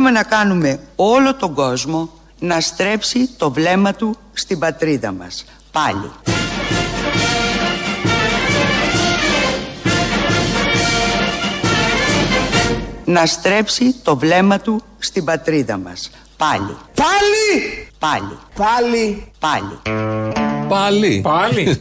Θέλουμε να κάνουμε όλο τον κόσμο να στρέψει το βλέμμα του στην πατρίδα μας. Πάλι. Να στρέψει το βλέμμα του στην πατρίδα μας. Πάλι. Πάλι! Πάλι. Πάλι! Πάλι. Πάλι. Πάλι.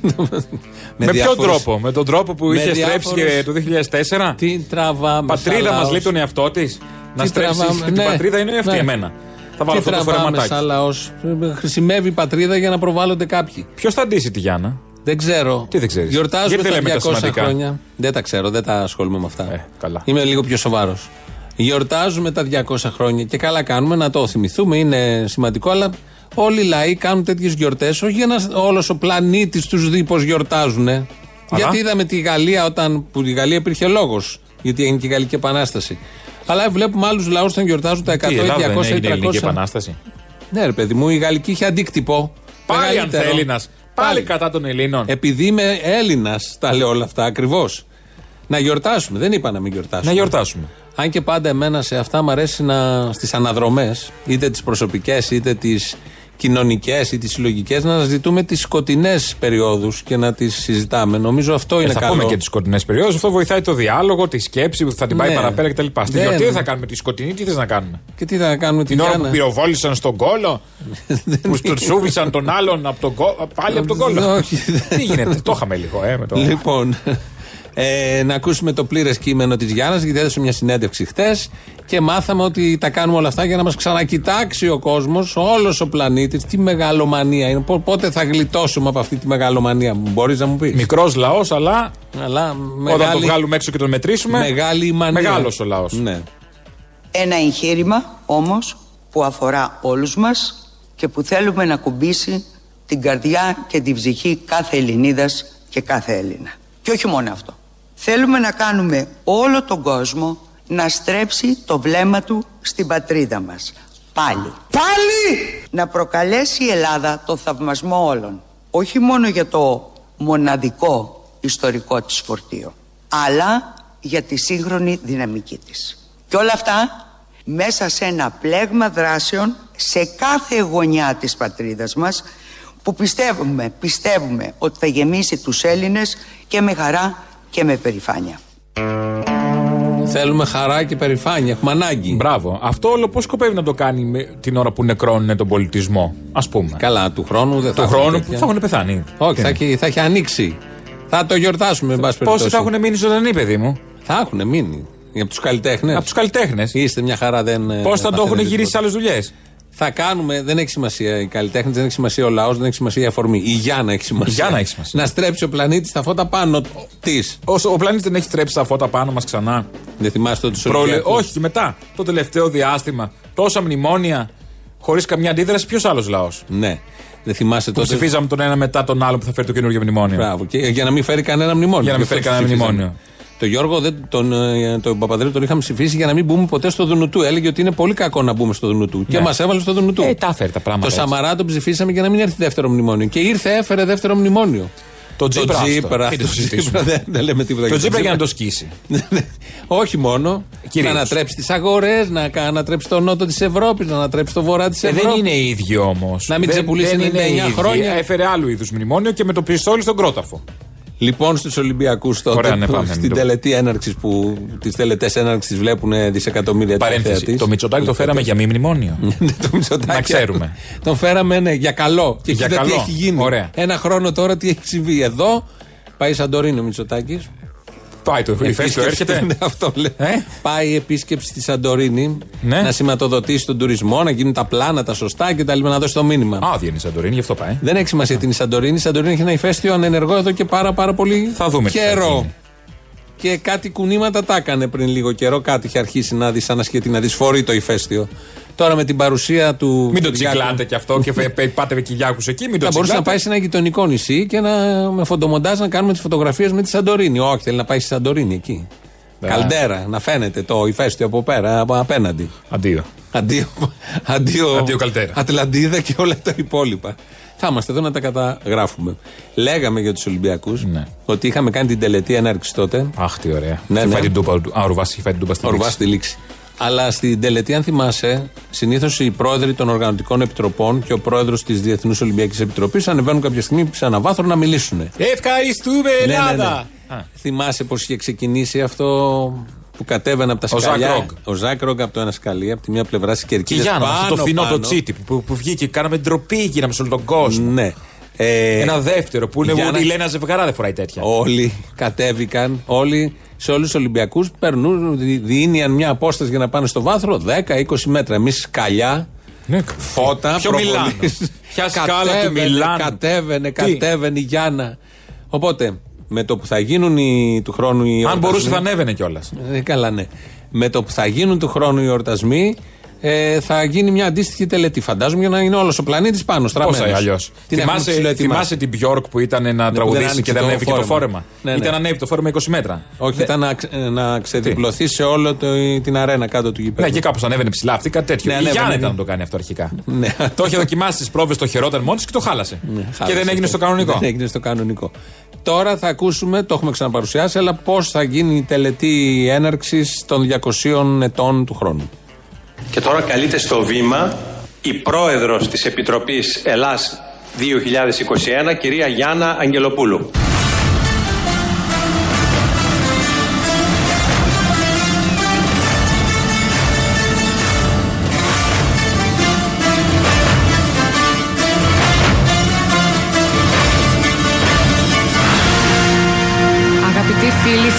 με ποιο διάφορες- τρόπο, με τον τρόπο που με είχε στρέψει και διάφορες- το 2004. Τι τραβάμε. Πατρίδα σαν μας λαός. λέει τον εαυτό της; Να Τι στρέψεις τραβάμε, την ναι, πατρίδα είναι αυτή ναι. εμένα. Θα βάλω Τι αυτό το τραβάμε φορεματάκι. σαν λαός. Χρησιμεύει η πατρίδα για να προβάλλονται κάποιοι. Ποιος θα ντύσει τη Γιάννα; Δεν ξέρω. Τι δεν ξέρεις; Γιορτάζουμε Γιατί δεν λέμε τα τα 200 σημαντικά; χρόνια. Δεν τα ξέρω, δεν τα ασχολούμαι με αυτά. Ε, καλά. Είμαι λίγο πιο σοβαρός. Γιορτάζουμε τα 200 χρόνια και καλά κάνουμε να το θυμηθούμε, είναι σημαντικό, αλλά όλοι οι λαοί κάνουν τέτοιες γιορτές, όχι για να όλος ο πλανήτης τους δει πώς γιορτάζουν. Γιατί είδαμε τη Γαλλία όταν. που η Γαλλία υπήρχε λόγος, γιατί έγινε και η Γαλλική Επανάσταση. Αλλά βλέπουμε άλλους λαούς όταν γιορτάζουν τα 100, Τι, η Ελλάδα δεν 200, έγινε η Ελληνική 300. Επανάσταση; Ναι, ρε παιδί μου, η Γαλλική είχε αντίκτυπο. Πάλι αν μεγαλύτερο. Έλληνα. Πάλι κατά των Ελλήνων. Επειδή είμαι Έλληνας, τα λέω όλα αυτά ακριβώς. Να γιορτάσουμε. Δεν είπα να μην γιορτάσουμε. Να γιορτάσουμε. Αν και πάντα εμένα σε αυτά μου αρέσει να στις αναδρομές, είτε τις προσωπικές είτε τις κοινωνικές ή τις συλλογικές, να αναζητούμε τις σκοτεινές περιόδους και να τις συζητάμε. Νομίζω αυτό είναι Ε, θα καλό. πούμε και τις σκοτεινές περιόδους. Αυτό βοηθάει το διάλογο, τη σκέψη που θα την πάει Ναι. παραπέρα κτλ. Στη Δεν- γιορτή δεν θα κάνουμε τη σκοτεινή, τι θες να κάνουμε; Και τι θα κάνουμε Την την ώρα που Γιάννα. πυροβόλησαν στον κόλο, που στουρσούβησαν τον άλλον από τον κόλο. Πάλι από τον κόλο. Όχι. Τι γίνεται, το είχαμε λίγο, ε, με το. Λοιπόν, ε, να ακούσουμε το πλήρες κείμενο της Γιάννας, γιατί έδωσε μια συνέντευξη χτες και μάθαμε ότι τα κάνουμε όλα αυτά για να μας ξανακοιτάξει ο κόσμος, όλος ο πλανήτης. Τι μεγαλομανία είναι. Πο- Πότε θα γλιτώσουμε από αυτή τη μεγαλομανία, μπορείς να μου πεις; Μικρός λαός, αλλά Αλλά όταν το μεγάλη, βγάλουμε έξω και τον μετρήσουμε. μεγάλη μανία. Μεγάλος ο λαός. Ναι. Ένα εγχείρημα όμως που αφορά όλους μας και που θέλουμε να κουμπίσει την καρδιά και την ψυχή κάθε Ελληνίδας και κάθε Έλληνα. Και όχι μόνο αυτό. Θέλουμε να κάνουμε όλο τον κόσμο να στρέψει το βλέμμα του στην πατρίδα μας. Πάλι. Πάλι! Να προκαλέσει η Ελλάδα το θαυμασμό όλων. Όχι μόνο για το μοναδικό ιστορικό της φορτίο, αλλά για τη σύγχρονη δυναμική της. Και όλα αυτά μέσα σε ένα πλέγμα δράσεων σε κάθε γωνιά της πατρίδας μας που πιστεύουμε, πιστεύουμε ότι θα γεμίσει τους Έλληνες και με χαρά και με περηφάνεια. Θέλουμε χαρά και περηφάνεια. Έχουμε ανάγκη. Μπράβο. Αυτό όλο πώς σκοπεύει να το κάνει με την ώρα που νεκρώνουν τον πολιτισμό, ας πούμε; Καλά, του χρόνου δεν θα Του έχουμε χρόνου που τέτοια. θα έχουν πεθάνει. Όχι, Τι θα, είναι; έχει, θα έχει ανοίξει. Θα το γιορτάσουμε, εν πάση Πόσοι περιπτώσει. θα έχουν μείνει ζωντανοί, παιδί μου; Θα έχουν μείνει. Από τους καλλιτέχνες. Από τους καλλιτέχνες. Είστε μια χαρά, δεν. Πώς θα το έχουν γυρίσει σε άλλες δουλειές; Θα κάνουμε, δεν έχει σημασία οι καλλιτέχνες, δεν έχει σημασία ο λαός, δεν έχει σημασία η αφορμή. Η Γιάννα έχει σημασία. Η Γιάννα έχει σημασία. Να στρέψει ο πλανήτης τα φώτα πάνω της. Όσο ο πλανήτης δεν έχει τρέψει τα φώτα πάνω μας ξανά. Δεν θυμάστε ότι Προλε... Όχι, και μετά. Το τελευταίο διάστημα. Τόσα μνημόνια. Χωρίς καμιά αντίδραση, ποιος άλλος λαός. Ναι. Δεν θυμάστε Που τότε. ψηφίζαμε τον ένα μετά τον άλλο που θα φέρει το καινούργιο μνημόνιο. Μπράβο. Και για να μην φέρει κανένα μνημόνιο. Για να μην Γι' αυτό φέρει κανένα ψηφίζαμε; μνημόνιο. Το Γιώργο, δεν, τον, ε, τον Παπαδρέου τον είχαμε ψηφίσει για να μην μπούμε ποτέ στο Δουνουτού. Έλεγε ότι είναι πολύ κακό να μπούμε στο Δουνουτού. Και Ναι. μας έβαλε στο Δουνουτού. Ε, τα έφερε τα πράγματα. Το έτσι. Σαμαρά τον ψηφίσαμε για να μην έρθει δεύτερο μνημόνιο. Και ήρθε, έφερε δεύτερο μνημόνιο. Το Τζίπρα. άστο. Τζίπρα. Μην το το συζητήσουμε. Τζίπρα, δεν, δεν λέμε τίποτα. Το Τζίπρα για να το Τζίπρα. σκίσει. Όχι μόνο. Κυρίως. Να ανατρέψει τις αγορές, να κα- ανατρέψει τον νότο της Ευρώπης, να ανατρέψει το βορρά της Ε, Ευρώπης. δεν είναι ίδιο όμως. Να μην ξεπουλήσει 99 χρόνια. Έφερε άλλου είδους μνημόνιο και με το πιστόλι στον κρόταφο. Λοιπόν, στους Ολυμπιακούς τότε, Ωραία, ναι, που πάμε, στην μην το- τελετή έναρξης που τις τελετές έναρξης βλέπουν δισεκατομμύρια Παρένθεση. τηλεθεατές. Το Μητσοτάκι το φέραμε για μη μνημόνιο. το Μητσοτάκη. Να ξέρουμε. Τον φέραμε ναι, για καλό. Και Για κοίτα τι καλό. έχει γίνει. Ωραία. Ένα χρόνο τώρα τι έχει συμβεί. Εδώ πάει Σαντορίνο ο Μητσοτάκης. Πάει το ηφαίστειο, έρχεται. Ναι, αυτό λέει. Ε; Πάει επίσκεψη στη Σαντορίνη Ναι. να σηματοδοτήσει τον τουρισμό, να γίνουν τα πλάνα, τα σωστά και τα λοιπά, να δώσει το μήνυμα. Άδεια είναι η Σαντορίνη, γι' αυτό πάει. Δεν έχει σημασία την Σαντορίνη. Η Σαντορίνη έχει ένα ηφαίστειο ανενεργό εδώ και πάρα, πάρα πολύ Θα δούμε τι θα καιρό. Γίνει. Και κάτι κουνήματα τα έκανε πριν λίγο καιρό. Κάτι είχε αρχίσει να δει, σαν ασχετή, να δυσφορεί το ηφαίστειο. Τώρα με την παρουσία του. Μην το Κυριάκου, τσικλάτε κι αυτό και φε- πε- πάτε με Κυριάκους εκεί, μην το Θα μπορούσε να τσικλάτε. πάει σε ένα γειτονικό νησί και να, με φωτομοντάζ να κάνουμε τις φωτογραφίες με τη Σαντορίνη. Όχι, θέλει να πάει στη Σαντορίνη εκεί. Ναι. Καλντέρα, να φαίνεται το ηφαίστειο από πέρα, από απέναντι. Αντίο. Αντίο, αντίο, Αντίο Καλτέρα. Ατλαντίδα και όλα τα υπόλοιπα. Θα είμαστε εδώ να τα καταγράφουμε. Λέγαμε για τους Ολυμπιακούς Ναι. ότι είχαμε κάνει την τελετή έναρξη τότε. Αχ, τι ωραία. Ναι, Είχε ναι. φάει την τούπα. του- Α, ο Ρουβάς είχε φάει την τούπα στην Ο Ρουβά λήξη. στη λήξη. Αλλά στην τελετή, αν θυμάσαι, συνήθως οι πρόεδροι των οργανωτικών επιτροπών και ο πρόεδρος της Διεθνούς Ολυμπιακής Επιτροπής ανεβαίνουν κάποια στιγμή σε ένα βάθρο να μιλήσουν. Ευχαριστούμε, Ναι, ναι, ναι. Ελλάδα! Α. Θυμάσαι πώ είχε ξεκινήσει αυτό που κατέβαινε από τα Ο σκαλιά. Ζακ Ρόγκ. Ο Ζακ Ρόγκ από το ένα σκαλί, από τη μία πλευρά στις Και κερκίδε. Γιάννα, αυτό το φθηνό το τσίτι που, που βγήκε και κάναμε ντροπή, γίναμε σε όλο τον κόσμο. Ναι. Ε, Ένα δεύτερο που είναι Γιάννα- η Λένα Ζευγαρά δεν φοράει τέτοια. Όλοι κατέβηκαν, όλοι σε όλους τους Ολυμπιακούς περνούν, δι- διήνυαν μια απόσταση για να πάνε στο βάθρο 10-20 μέτρα. Εμείς σκαλιά, Ναι, φώτα, Ποιο προβολής. Μιλάνος. Ποια σκάλα του Κατέβαινε, Μιλάνου. Κατέβαινε, Τι; κατέβαινε η Γιάννα. Οπότε, με το που θα γίνουν οι, του χρόνου οι Αν εορτασμοί- μπορούσε θα ανέβαινε κιόλας. Ε, καλά, ναι. Με το που θα γίνουν του χρόνου οι εορτασμοί, ε, θα γίνει μια αντίστοιχη τελετή. Φαντάζομαι για να είναι όλος ο πλανήτης πάνω, Πώς στραμμένο. θα αλλιώς; Θυμάσαι, θυμάσαι την Bjork που ήταν να δεν τραγουδήσει άνοιξε και δεν το ανέβηκε το φόρεμα. φόρεμα; Ναι, ναι. Ήταν να ανέβει το φόρεμα 20 μέτρα. Όχι, Δε- ήταν να, ξε- να ξεδιπλωθεί σε όλο το, την αρένα κάτω του γηπέδου. Ναι, και κάπως ανέβαινε ψηλά αυτή, κάτι τέτοιο. Ναι, η ανέβαινε, Γιάννα ναι. ήταν να το κάνει αυτό αρχικά. Ναι. το είχε δοκιμάσει στι πρόβες, το χαιρόταν μόνο της και το χάλασε. Ναι, και χάλασε δεν έγινε αυτό. στο κανονικό. Δεν έγινε στο κανονικό. Τώρα θα ακούσουμε, το έχουμε ξαναπαρουσιάσει, αλλά πώς θα γίνει η τελετή έναρξης των 200 ετών του χρόνου. Και τώρα καλείται στο βήμα η πρόεδρος της Επιτροπής Ελλάς 2021, κυρία Γιάννα Αγγελοπούλου.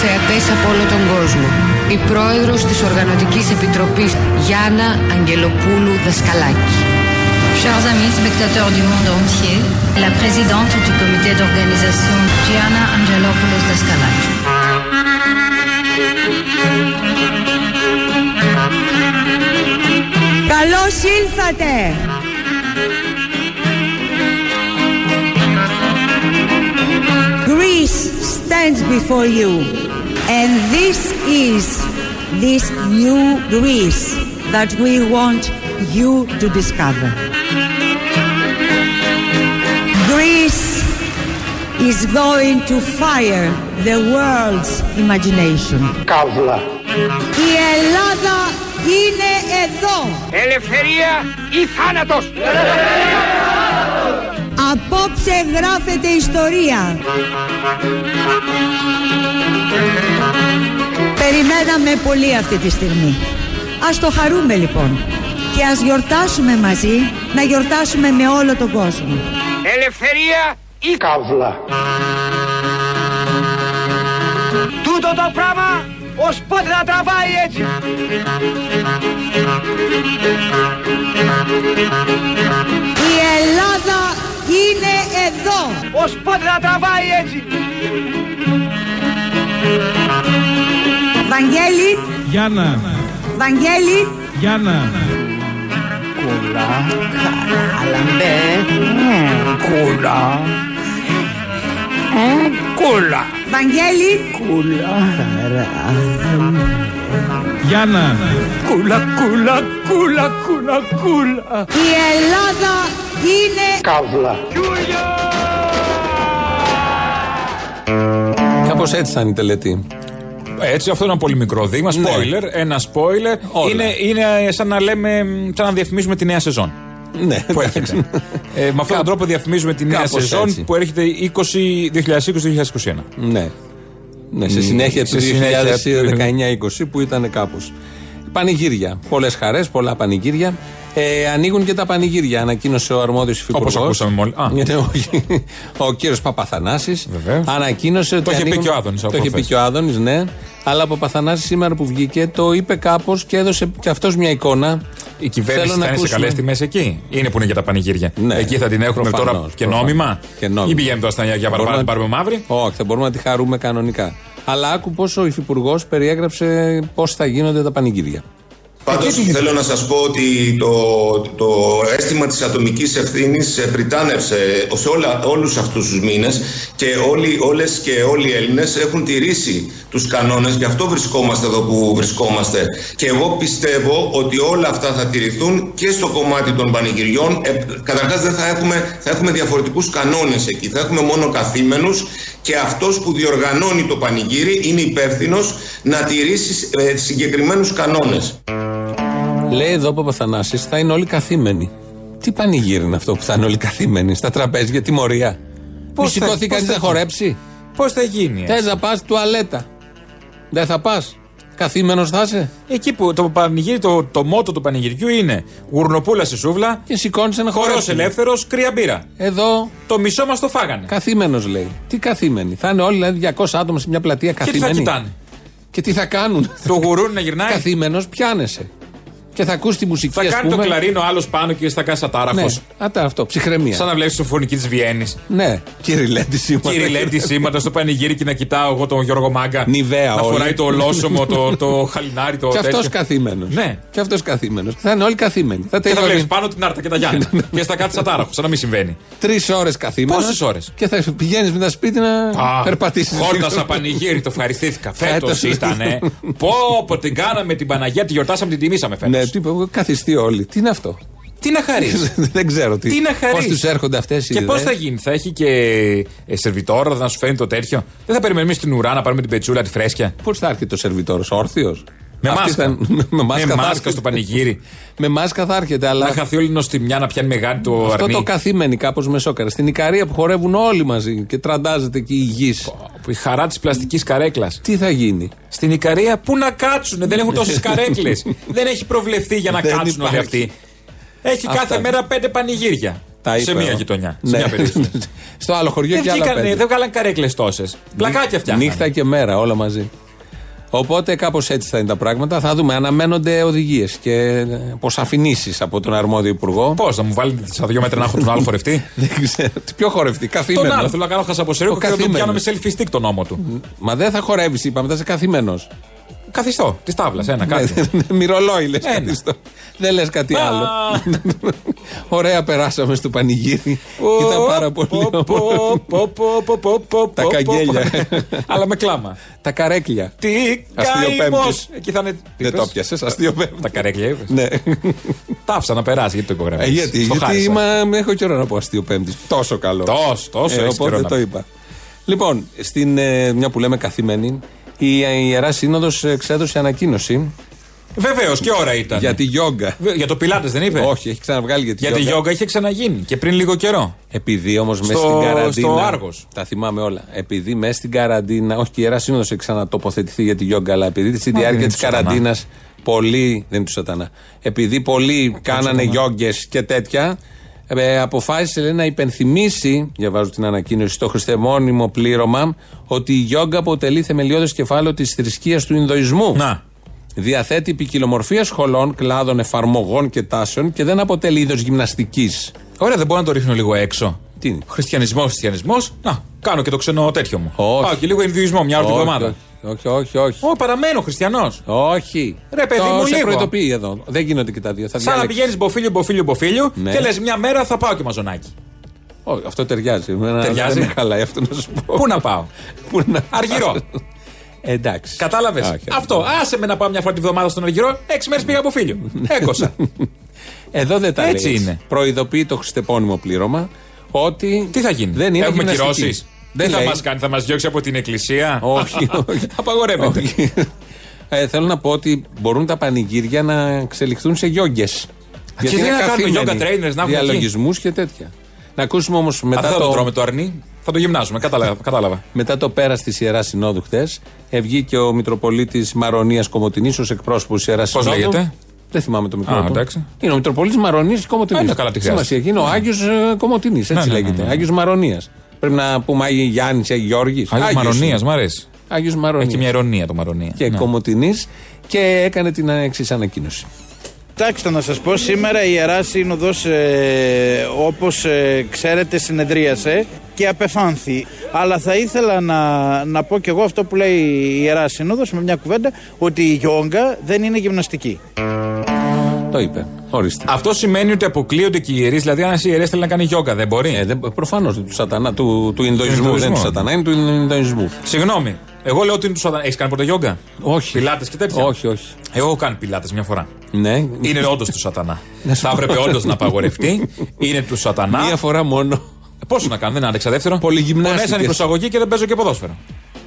Θεατές από όλο τον κόσμο, η πρόεδρος της Οργανωτικής Επιτροπής Γιάννα Αγγελοπούλου Δασκαλάκη. Chers amis spectateurs du monde entier, la présidente du comité d'organisation Gianna Angelopoulos Daskalaki. Καλώς ήλθατε! Greece stands before you and this is this new Greece that we want you to discover. Greece is going to fire the world's imagination. Η Ελλάδα είναι εδώ. Ελευθερία ή θάνατος. Απόψε γράφεται ιστορία. Περιμέναμε πολύ αυτή τη στιγμή. Ας το χαρούμε λοιπόν και ας γιορτάσουμε μαζί, να γιορτάσουμε με όλο τον κόσμο. Ελευθερία ή καύλα. Τούτο το πράγμα ως πότε θα τραβάει έτσι. Η Ελλάδα είναι εδώ. Ως πότε θα τραβάει έτσι. Βαγγέλη, Γιάννα, Βαγγέλη, Γιάννα, Βαγγέλη, Γιάννα, Κούλα, κούλα, κούλα, κούλα, κούλα. η Ελλάδα είναι Καύλα. Κάπως έτσι θα είναι η τελετή. Έτσι, αυτό είναι ένα πολύ μικρό δείγμα. Ναι. Spoiler. Ένα spoiler. Όλα. Είναι, είναι σαν να λέμε, σαν να διαφημίζουμε τη νέα σεζόν. Ναι, που έρχεται. ε, με αυτόν τον τρόπο διαφημίζουμε τη νέα κάπως σεζόν έτσι. που έρχεται 20 2020-2021. Ναι. Ναι, σε συνέχεια σε του συνέχεια 2019-20 που ήταν κάπως. Πανηγύρια. Πολλές χαρές, πολλά πανηγύρια. Ε, ανοίγουν και τα πανηγύρια. Ανακοίνωσε ο αρμόδιος υφυπουργός. Όπως ακούσαμε μόλις. Α. ο κύριος Παπαθανάσης. Βεβαίως. Ανακοίνωσε. ότι Το είχε πει ανοίγουν- και ο Άδωνης από Το είχε πει προχθές. και ο Άδωνης, ναι. Αλλά ο Παπαθανάσης σήμερα που βγήκε το είπε κάπως και έδωσε και αυτός μια εικόνα. Η κυβέρνηση Θέλω να θα είναι σε ακούσουμε. καλές τιμές εκεί; Είναι που είναι για τα πανηγύρια. Ναι. Εκεί θα την έχουμε τώρα Προφανώς, και προφανώς. νόμιμα; Και νόμιμα. Ή πηγαίνουμε τώρα στην Αγία Βαρβάρα να την πάρουμε μαύρη; Όχι, θα μπορούμε να τη χαρούμε κανονικά. Αλλά άκου πώ ο υφυπουργός περιέγραψε πώς θα γίνονται τα πανηγύρια. Πάντως θέλω να σας πω ότι το, το αίσθημα της ατομικής ευθύνης ε, πριτάνευσε σε όλα, όλους αυτούς τους μήνες και όλοι, όλες και όλοι οι Έλληνες έχουν τηρήσει τους κανόνες, γι' αυτό βρισκόμαστε εδώ που βρισκόμαστε. Και εγώ πιστεύω ότι όλα αυτά θα τηρηθούν και στο κομμάτι των πανηγυριών. Ε, καταρχάς δεν θα έχουμε, θα έχουμε διαφορετικούς κανόνες εκεί. Θα έχουμε μόνο καθήμενους και αυτός που διοργανώνει το πανηγύρι είναι υπεύθυνος να τηρήσει ε, συγκεκριμένους κανόνες. Λέει εδώ ο Παπαθανάσης θα είναι όλοι καθήμενοι. Τι πανηγύρι είναι αυτό που θα είναι όλοι καθήμενοι στα τραπέζια, τιμωρία. Πώς θα- σηκώθει πώς κανεί θα να γίνει; χορέψει; Πώς θα γίνει. Θες να πας τουαλέτα. Δεν θα πας. Καθήμενος θα είσαι. Εκεί που το πανηγύρι, το, το μότο του πανηγυριού είναι Γουρνοπούλα στη σούβλα, Και σηκώνεις ένα χορός χορέψει. ελεύθερος, κρύα μπύρα. Εδώ Το μισό μας το φάγανε. καθήμενος λέει. Τι καθήμενοι. Θα είναι όλοι δηλαδή 200 άτομα σε μια πλατεία Και τι θα καθήμενοι. κοιτάνε; Και τι θα κάνουν; Το γουρούνι να γυρνάει; Καθήμενος πιάνεσαι. Και θα ακούς τη μουσική Θα ας κάνει το πούμε. κλαρίνο άλλος πάνω και θα κάνει ατάραχο. Ναι, άτα αυτό, ψυχραιμία. Σαν να βλέπεις τη συμφωνική της Βιέννης. Ναι, κυριλέντη σήματα. Κυριλέντη σήματα στο πανηγύρι και να κοιτάω εγώ τον Γιώργο Μάγκα. Νιβαία Να όλοι. φοράει το ολόσωμο, το, το χαλινάρι, το Και αυτός τέτοιο. καθήμενος. Ναι. Και αυτός καθήμενος. Θα είναι όλοι καθήμενοι. Θα Και θα τελειώνει βλέπεις πάνω την Άρτα και τα Γιάννη. και στα κάτω ατάραχο, σαν να μην συμβαίνει. τρεις ώρες καθήμενος. Πόσες ώρες; Και θα πηγαίνεις με τα σπίτι να Α, περπατήσεις. Χόρτασα πανηγύρι, το ευχαριστήθηκα. Φέτος Φέτος. ήταν. Πω, πω την κάναμε την Παναγία, τη γιορτάσαμε, την τιμήσαμε φέτος. Ναι, τι είπα, καθιστεί όλοι. Τι είναι αυτό; Τι να χαρείς; Δεν ξέρω τι. Τι να χαρείς; Πώς τους έρχονται αυτές οι Και πώς θα γίνει, θα έχει και ε, σερβιτόρα, θα σου φέρνει το τέτοιο; Δεν θα περιμένουμε στην ουρά να πάρουμε την πετσούλα τη φρέσκια; Πώς θα έρχεται ο σερβιτόρος, όρθιος; Με μάσκα. με μάσκα, Με θα μάσκα έρχεται. στο πανηγύρι. Με μάσκα θα έρχεται, αλλά. Να χαθεί όλη η νοστιμιά να πιάνει μεγάλη το Αυτό αρνί. το καθήμενοι κάπως με σόκαρα. Στην Ικαρία που χορεύουν όλοι μαζί και τραντάζεται εκεί η γης. Που Η χαρά της πλαστικής καρέκλας. Τι θα γίνει; Στην Ικαρία πού να κάτσουν, δεν έχουν τόσες καρέκλες. δεν έχει προβλεφθεί για να Δεν κάτσουν όλοι υπάρχει. αυτοί. Έχει Αυτά. κάθε μέρα πέντε πανηγύρια. Τα σε είπα μία εγώ. γειτονιά. Σε Ναι. μία περιοχή. Στο άλλο χωριό δεν και άλλα βγήκαν, πέντε. δεν βγάλαν καρέκλες τόσες. Πλακάκια φτιάχνουν. Νύχτα και μέρα, όλα μαζί. Οπότε κάπως έτσι θα είναι τα πράγματα. Θα δούμε. Αναμένονται οδηγίες και αποσαφηνήσεις από τον αρμόδιο υπουργό. Πώς, να μου βάλει στα δύο μέτρα να έχω τον άλλο χορευτή; Δεν ξέρω. Τι πιο χορευτεί, τον καθήμενο. άλλο θέλω να κάνω χασαποσέρικο Ο και να τον πιάνω με καθήμενος. selfie stick τον νόμο του. Μα δεν θα χορεύεις, είπαμε, θα είσαι καθημένο. Καθιστό, της τάβλας, ένα Ναι, κάτι. Μυρολόι λες Ένα. κάτι στο. Δεν λες κάτι Α. άλλο. Ωραία, περάσαμε στο πανηγύρι. Ήταν πάρα πολύ Πω, πω, όμορφο. πω, πω, πω, πω, πω, Τα πω, καγγέλια. πω. Αλλά με κλάμα. Τα καρέκλια. Τι Αστείο καημός. πέμπτης. Εκεί θα είναι. τι Δεν είπες; το πιασε, αστείο πέμπτη. Τα καρέκλια είπες. Ναι. Τα άφησα να περάσει γιατί το Ε, υπογραμμίζεις. γιατί, Στο γιατί χάρισα. μα, έχω καιρό να πω αστείο πέμπτη. Τόσο καλό. Τόσο, τόσο Ε, έχεις καιρό οπότε να το πεις. είπα. Λοιπόν, στην, ε, μια που λέμε καθημένη, η Ιερά Σύνοδος εξέδωσε ανακοίνωση Βεβαίως και ώρα ήταν. για τη γιόγκα. Βε- Για το πιλάτες δεν είπε; Όχι, έχει ξαναβγάλει για τη Για τη γιόγκα. γιόγκα είχε ξαναγίνει και πριν λίγο καιρό. Επειδή όμως μέσα Στο- στην καραντίνα. στο Άργος. Τα θυμάμαι όλα. Επειδή μέσα στην καραντίνα. Όχι, και η Ιερά Σύνοδος έχει ξανατοποθετηθεί για τη γιόγκα, αλλά επειδή στη δεν διάρκεια είναι της τους σατανά. καραντίνας πολλοί. Δεν είναι τους σατανά. Επειδή πολλοί κάνανε γιόγκε και τέτοια, ε, αποφάσισε λέει, να υπενθυμίσει, διαβάζω την ανακοίνωση, στο χριστεμόνιμο πλήρωμα, ότι η γιόγκα αποτελεί θεμελιώδες κεφάλαιο της θρησκείας του Ινδοϊσμού. Να. Διαθέτει ποικιλομορφία σχολών, κλάδων, εφαρμογών και τάσεων και δεν αποτελεί είδος γυμναστικής. Ωραία, δεν μπορώ να το ρίχνω λίγο έξω. Τι είναι; Χριστιανισμός, χριστιανισμός. Να, κάνω και το ξενό τέτοιο μου. Όχι. Πάω και λίγο Ινδουισμό μια ώρα τη Όχι, εβδομάδα. Όχι, όχι, όχι. Ω, παραμένω χριστιανός. Όχι. Ρε, παιδί το μου, σε λίγο. προειδοποιεί εδώ. Δεν γίνονται και τα δύο. Θα Σαν να διαλέξεις. πηγαίνεις μποφίλιο, μποφίλιο, μποφίλιο Ναι. και λες μια μέρα θα πάω και μαζονάκι. Όχι, αυτό ταιριάζει. Εμένα Ταιριάζει. Δεν με χαλάει αυτό να σου πω. Πού να πάω; Πού να Αργυρό. Ε, Εντάξει. Κατάλαβες; Όχι, Αυτό. Άσε με να πάω μια φορά τη βδομάδα στον Αργυρό. Έξι μέρες πήγα από φίλιο. Έκοσα. Εδώ δεν τα Έτσι λέεις είναι. Προειδοποιεί το χριστεπώνυμο πλήρωμα ότι. Τι θα γίνει; Δεν είναι Έχουμε γυμναστική. κυρώσεις; Δεν Τι θα λέει; μας κάνει, θα μας διώξει από την εκκλησία; Όχι, όχι. Απαγορεύεται. Όχι. Ε, θέλω να πω ότι μπορούν τα πανηγύρια να εξελιχθούν σε γιόγκες. τι δεν να κάνουμε yoga trainers, να έχουμε Διαλογισμούς και τέτοια. Να ακούσουμε όμως μετά Αυτό θα το το, τρώμε το αρνί. Θα το γυμνάζουμε. Κατάλαβα. κατάλαβα. μετά το πέρας της Ιεράς Συνόδου χτε, βγήκε ο Μητροπολίτης Μαρονίας Κομωτινής ως εκπρόσωπος της Ιεράς Πώς Συνόδου. λέγεται; Δεν θυμάμαι το μικρό. Α, του. εντάξει. Είναι ο Μητροπολίτης Μαρονίας Κομωτινής. Α, είναι καλά, τι Σημασία έχει. Είναι ο Άγιος Κομωτινής, έτσι Ναι, ναι, ναι, λέγεται. ναι. Άγιος Μαρονίας. Πρέπει να πούμε Άγιο Γιάννης, Άγιο Γιώργης. Άγιος Μαρονίας, μ' αρέσει. Άγιος Μαρονίας. Έχει μια ηρωνία το Μαρονία. Και Ναι. Κομωτινής και έκανε την εξής ανακοίνωση. Κοιτάξτε να σας πω, σήμερα η Ιερά Σύνοδος ε, όπως ε, ξέρετε συνεδρίασε και απεφάνθη. Αλλά θα ήθελα να, να πω και εγώ αυτό που λέει η Ιερά Σύνοδος με μια κουβέντα ότι η γιόγκα δεν είναι γυμναστική. Το είπε. Ορίστε. Αυτό σημαίνει ότι αποκλείονται και οι ιερείς. Δηλαδή, αν εσύ ιερές θέλει να κάνει γιόγκα, δεν μπορεί. Ε, Προφανώς του, σατανά, του, του Ινδοϊσμού. Ινδοϊσμού. Δεν είναι του σατανά, είναι του Ινδοϊσμού. Συγγνώμη. Εγώ λέω ότι είναι του σατανά. Έχεις κάνει ποτέ γιόγκα; Όχι. Πιλάτες και τέτοια; Όχι, όχι. Εγώ έχω κάνει πιλάτες μια φορά. Ναι. Είναι όντως του σατανά. Να σου Θα πω. έπρεπε όντως να απαγορευτεί. Είναι του σατανά. Μία φορά μόνο. Πόσο να κάνω, δεν άντεξα δεύτερο. Πολυγυμνάστηκες. Πονέσαν η προσαγωγή και δεν παίζω και ποδόσφαιρο.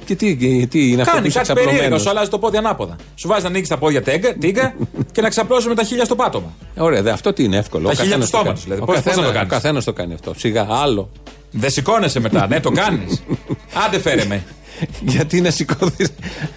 Και τι, και τι είναι αυτό που Κάνει είσαι κάτι περίεργο, ξαπλωμένος; σου αλλάζει το πόδι ανάποδα. Σου βάζει να ανοίξει τα πόδια τέγκα, τίγκα και να ξαπλώσει με τα χίλια στο πάτωμα. Ωραία, δε, αυτό τι είναι εύκολο. Τα Ο χίλια καθένας του το στόματος, κάνει. δηλαδή. Ο Πώς- πώς καθένας- να το κάνεις; Ο καθένας το κάνει αυτό. Σιγά, άλλο. Δεν σηκώνεσαι μετά, ναι, το κάνεις. Άντε φέρε με. Γιατί να σηκώθεις,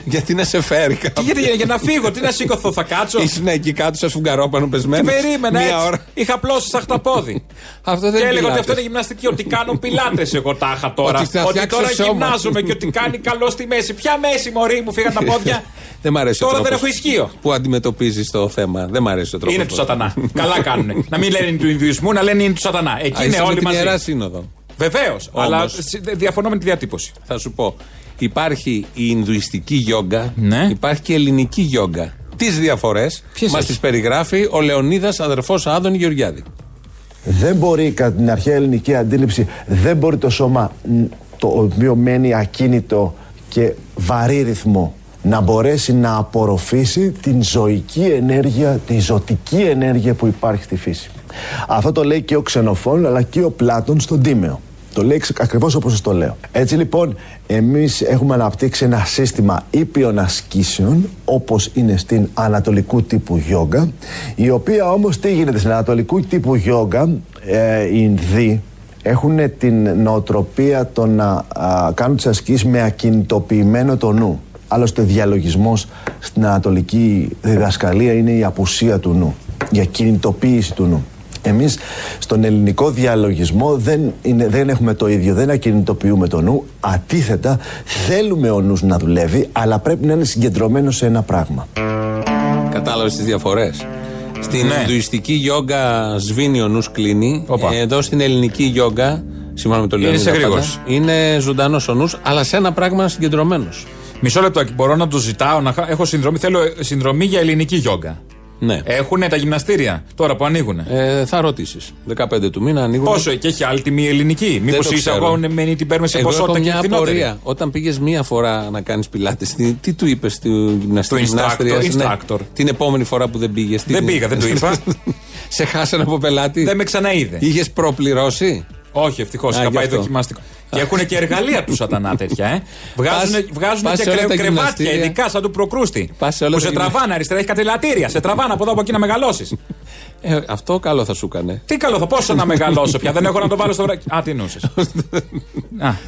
γιατί να σε φέρει Και κάπου. γιατί, για να φύγω, τι να σηκωθώ, θα κάτσω; Ήσουν εκεί κάτω σαν σφουγγαρόπανο Τι πεσμένο. περίμενα Μία έτσι. ώρα. Είχα απλώσει σαν χταπόδι. Αυτό δεν και είναι έλεγα ότι πιλάτες. αυτό είναι γυμναστική, ότι κάνω πιλάτες εγώ τάχα τώρα. Ότι θα Ότι φτιάξω τώρα σώμα. γυμνάζομαι και ότι κάνει καλό στη μέση. Ποια μέση, Μωρή μου, φύγαν τα πόδια; Δεν μ' αρέσει ο Τώρα δεν τρόπος έχω ισχύο. Που αντιμετωπίζεις το θέμα. Δεν μ' αρέσει ο τρόπος. Είναι του σατανά. Καλά κάνουν. Να μην λένε είναι του Ινδουισμού, να λένε είναι του σατανά. Εκεί είναι όλοι την μαζί. Ιερά Σύνοδο. Βεβαίως. Αλλά συ- διαφωνώ με τη διατύπωση. Θα σου πω. Υπάρχει η Ινδουιστική γιόγκα, Ναι. υπάρχει και η ελληνική γιόγκα. Τις διαφορές Ποιες μας έχει; τις περιγράφει ο Λεωνίδας, αδερφός Άδωνη Γεωργιάδη. Δεν μπορεί κατά την αρχαία ελληνική αντίληψη, δεν μπορεί το σώμα μ, το οποίο μένει ακίνητο και βαρύ ρυθμό να μπορέσει να απορροφήσει την ζωική ενέργεια, τη ζωτική ενέργεια που υπάρχει στη φύση. Αυτό το λέει και ο Ξενοφών αλλά και ο Πλάτων στον Τίμεο. Το λέει ξε- ακριβώς όπως σας το λέω. Έτσι λοιπόν εμείς έχουμε αναπτύξει ένα σύστημα ήπιων ασκήσεων όπως είναι στην ανατολικού τύπου γιόγκα η οποία όμως τι γίνεται στην ανατολικού τύπου γιόγκα ε, οι Ινδοί έχουν την νοοτροπία το να α, κάνουν τις ασκήσεις με ακινητοποιημένο το νου. Άλλωστε διαλογισμός στην ανατολική διδασκαλία είναι η απουσία του νου, η ακινητοποίηση του νου. Εμείς στον ελληνικό διαλογισμό δεν, είναι, δεν έχουμε το ίδιο, δεν ακινητοποιούμε το νου. Αντίθετα, θέλουμε ο νους να δουλεύει, αλλά πρέπει να είναι συγκεντρωμένο σε ένα πράγμα. Κατάλαβες τις διαφορές; Στην Ναι. Ινδουιστική γιόγκα σβήνει ο νους κλείνει. Όπα. Ε, Εδώ στην ελληνική γιόγκα, σύμφωνα με το Είναι Λεωνίδα σε πάντα, γρήγορος. είναι ζωντανός ο νους, αλλά σε ένα πράγμα συγκεντρωμένος. Μισό λεπτό, μπορώ να το ζητάω. Να... χα- Έχω συνδρομή, θέλω ε, συνδρομή για ελληνική γιόγκα. Ναι. Έχουν τα γυμναστήρια τώρα που ανοίγουν. Ε, θα ρωτήσεις. 15 του μήνα ανοίγουν. Πόσο και έχει άλλη τιμή η ελληνική; Μήπως το η ξέρω. εισαγόμενη την παίρνουμε σε Εγώ έχω ποσότητα και μια φθηνότερη. απορία. Όταν πήγες μία φορά να κάνεις πιλάτες, τι, τι του είπες στη γυμναστική Το instructor, γυμνάστρια, instructor. την επόμενη φορά που δεν πήγες. Δεν πήγα, δεν το είπα. Σε χάσανε από πελάτη; Δεν με ξαναείδε. Είχες προπληρώσει; Όχι, ευτυχώς. Α, Είχα γι' πάει αυτό. δοκιμαστικό. Και έχουν και εργαλεία τους σατανά τέτοια, ε. Βγάζουν, Πας- βγάζουν πας και σε όλα κρε, τα κρεβάτια, γυμναστήρια. ειδικά σαν του προκρούστη. Πας σε όλα που τα σε γυμνα- τραβάνε αριστερά, έχει κατελατήρια. Σε τραβάνε από εδώ από εκεί να μεγαλώσεις. Ε, αυτό καλό θα σου έκανε. Τι καλό θα, πόσο να μεγαλώσω πια; Δεν έχω να το βάλω στο βράκι. Α, τι νούσε.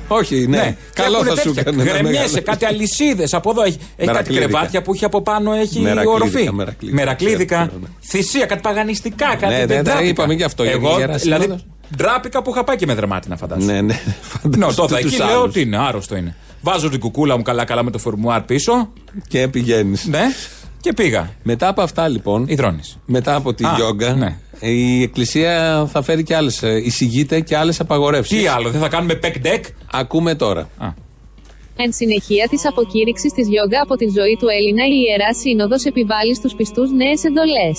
Όχι, ναι. Καλό θα σου έκανε. να Γκρεμιέσαι, μεγαλώσεις. κάτι αλυσίδες από εδώ. Έχει, έχει κάτι Μερακλίδικα. κρεβάτια που έχει από πάνω έχει Μερακλίδικα, οροφή. μερακλίδικα. Μερακλίδικα. Ξέρω, ναι. Θυσία, κάτι παγανιστικά. Κάτι Ναι, δεν ναι, τράπηκα. είπαμε γι' αυτό, για Εγώ, Ιερά δηλαδή, Σύνοδος. Ντράπηκα που είχα πάει και με δερμάτινα, φαντάζομαι. Ναι, ναι. Ναι, Φαντάζομαι τότε τους εκεί λέω άλλους. ότι είναι, άρρωστο είναι. Βάζω την κουκούλα μου καλά-καλά με το φορμουάρ πίσω. Και πηγαίνεις. Ναι, και πήγα. Μετά από αυτά λοιπόν. Υδρώνεις. Μετά από τη Α, γιόγκα. ναι. Η Εκκλησία θα φέρει και άλλες. Εισηγείται και άλλες απαγορεύσεις. Τι άλλο, δεν θα κάνουμε πεκ ντεκ. Ακούμε τώρα. Εν συνεχεία της αποκήρυξης της γιόγκα από την ζωή του Έλληνα, η ιερά σύνοδος επιβάλλει στους πιστούς νέες εντολές.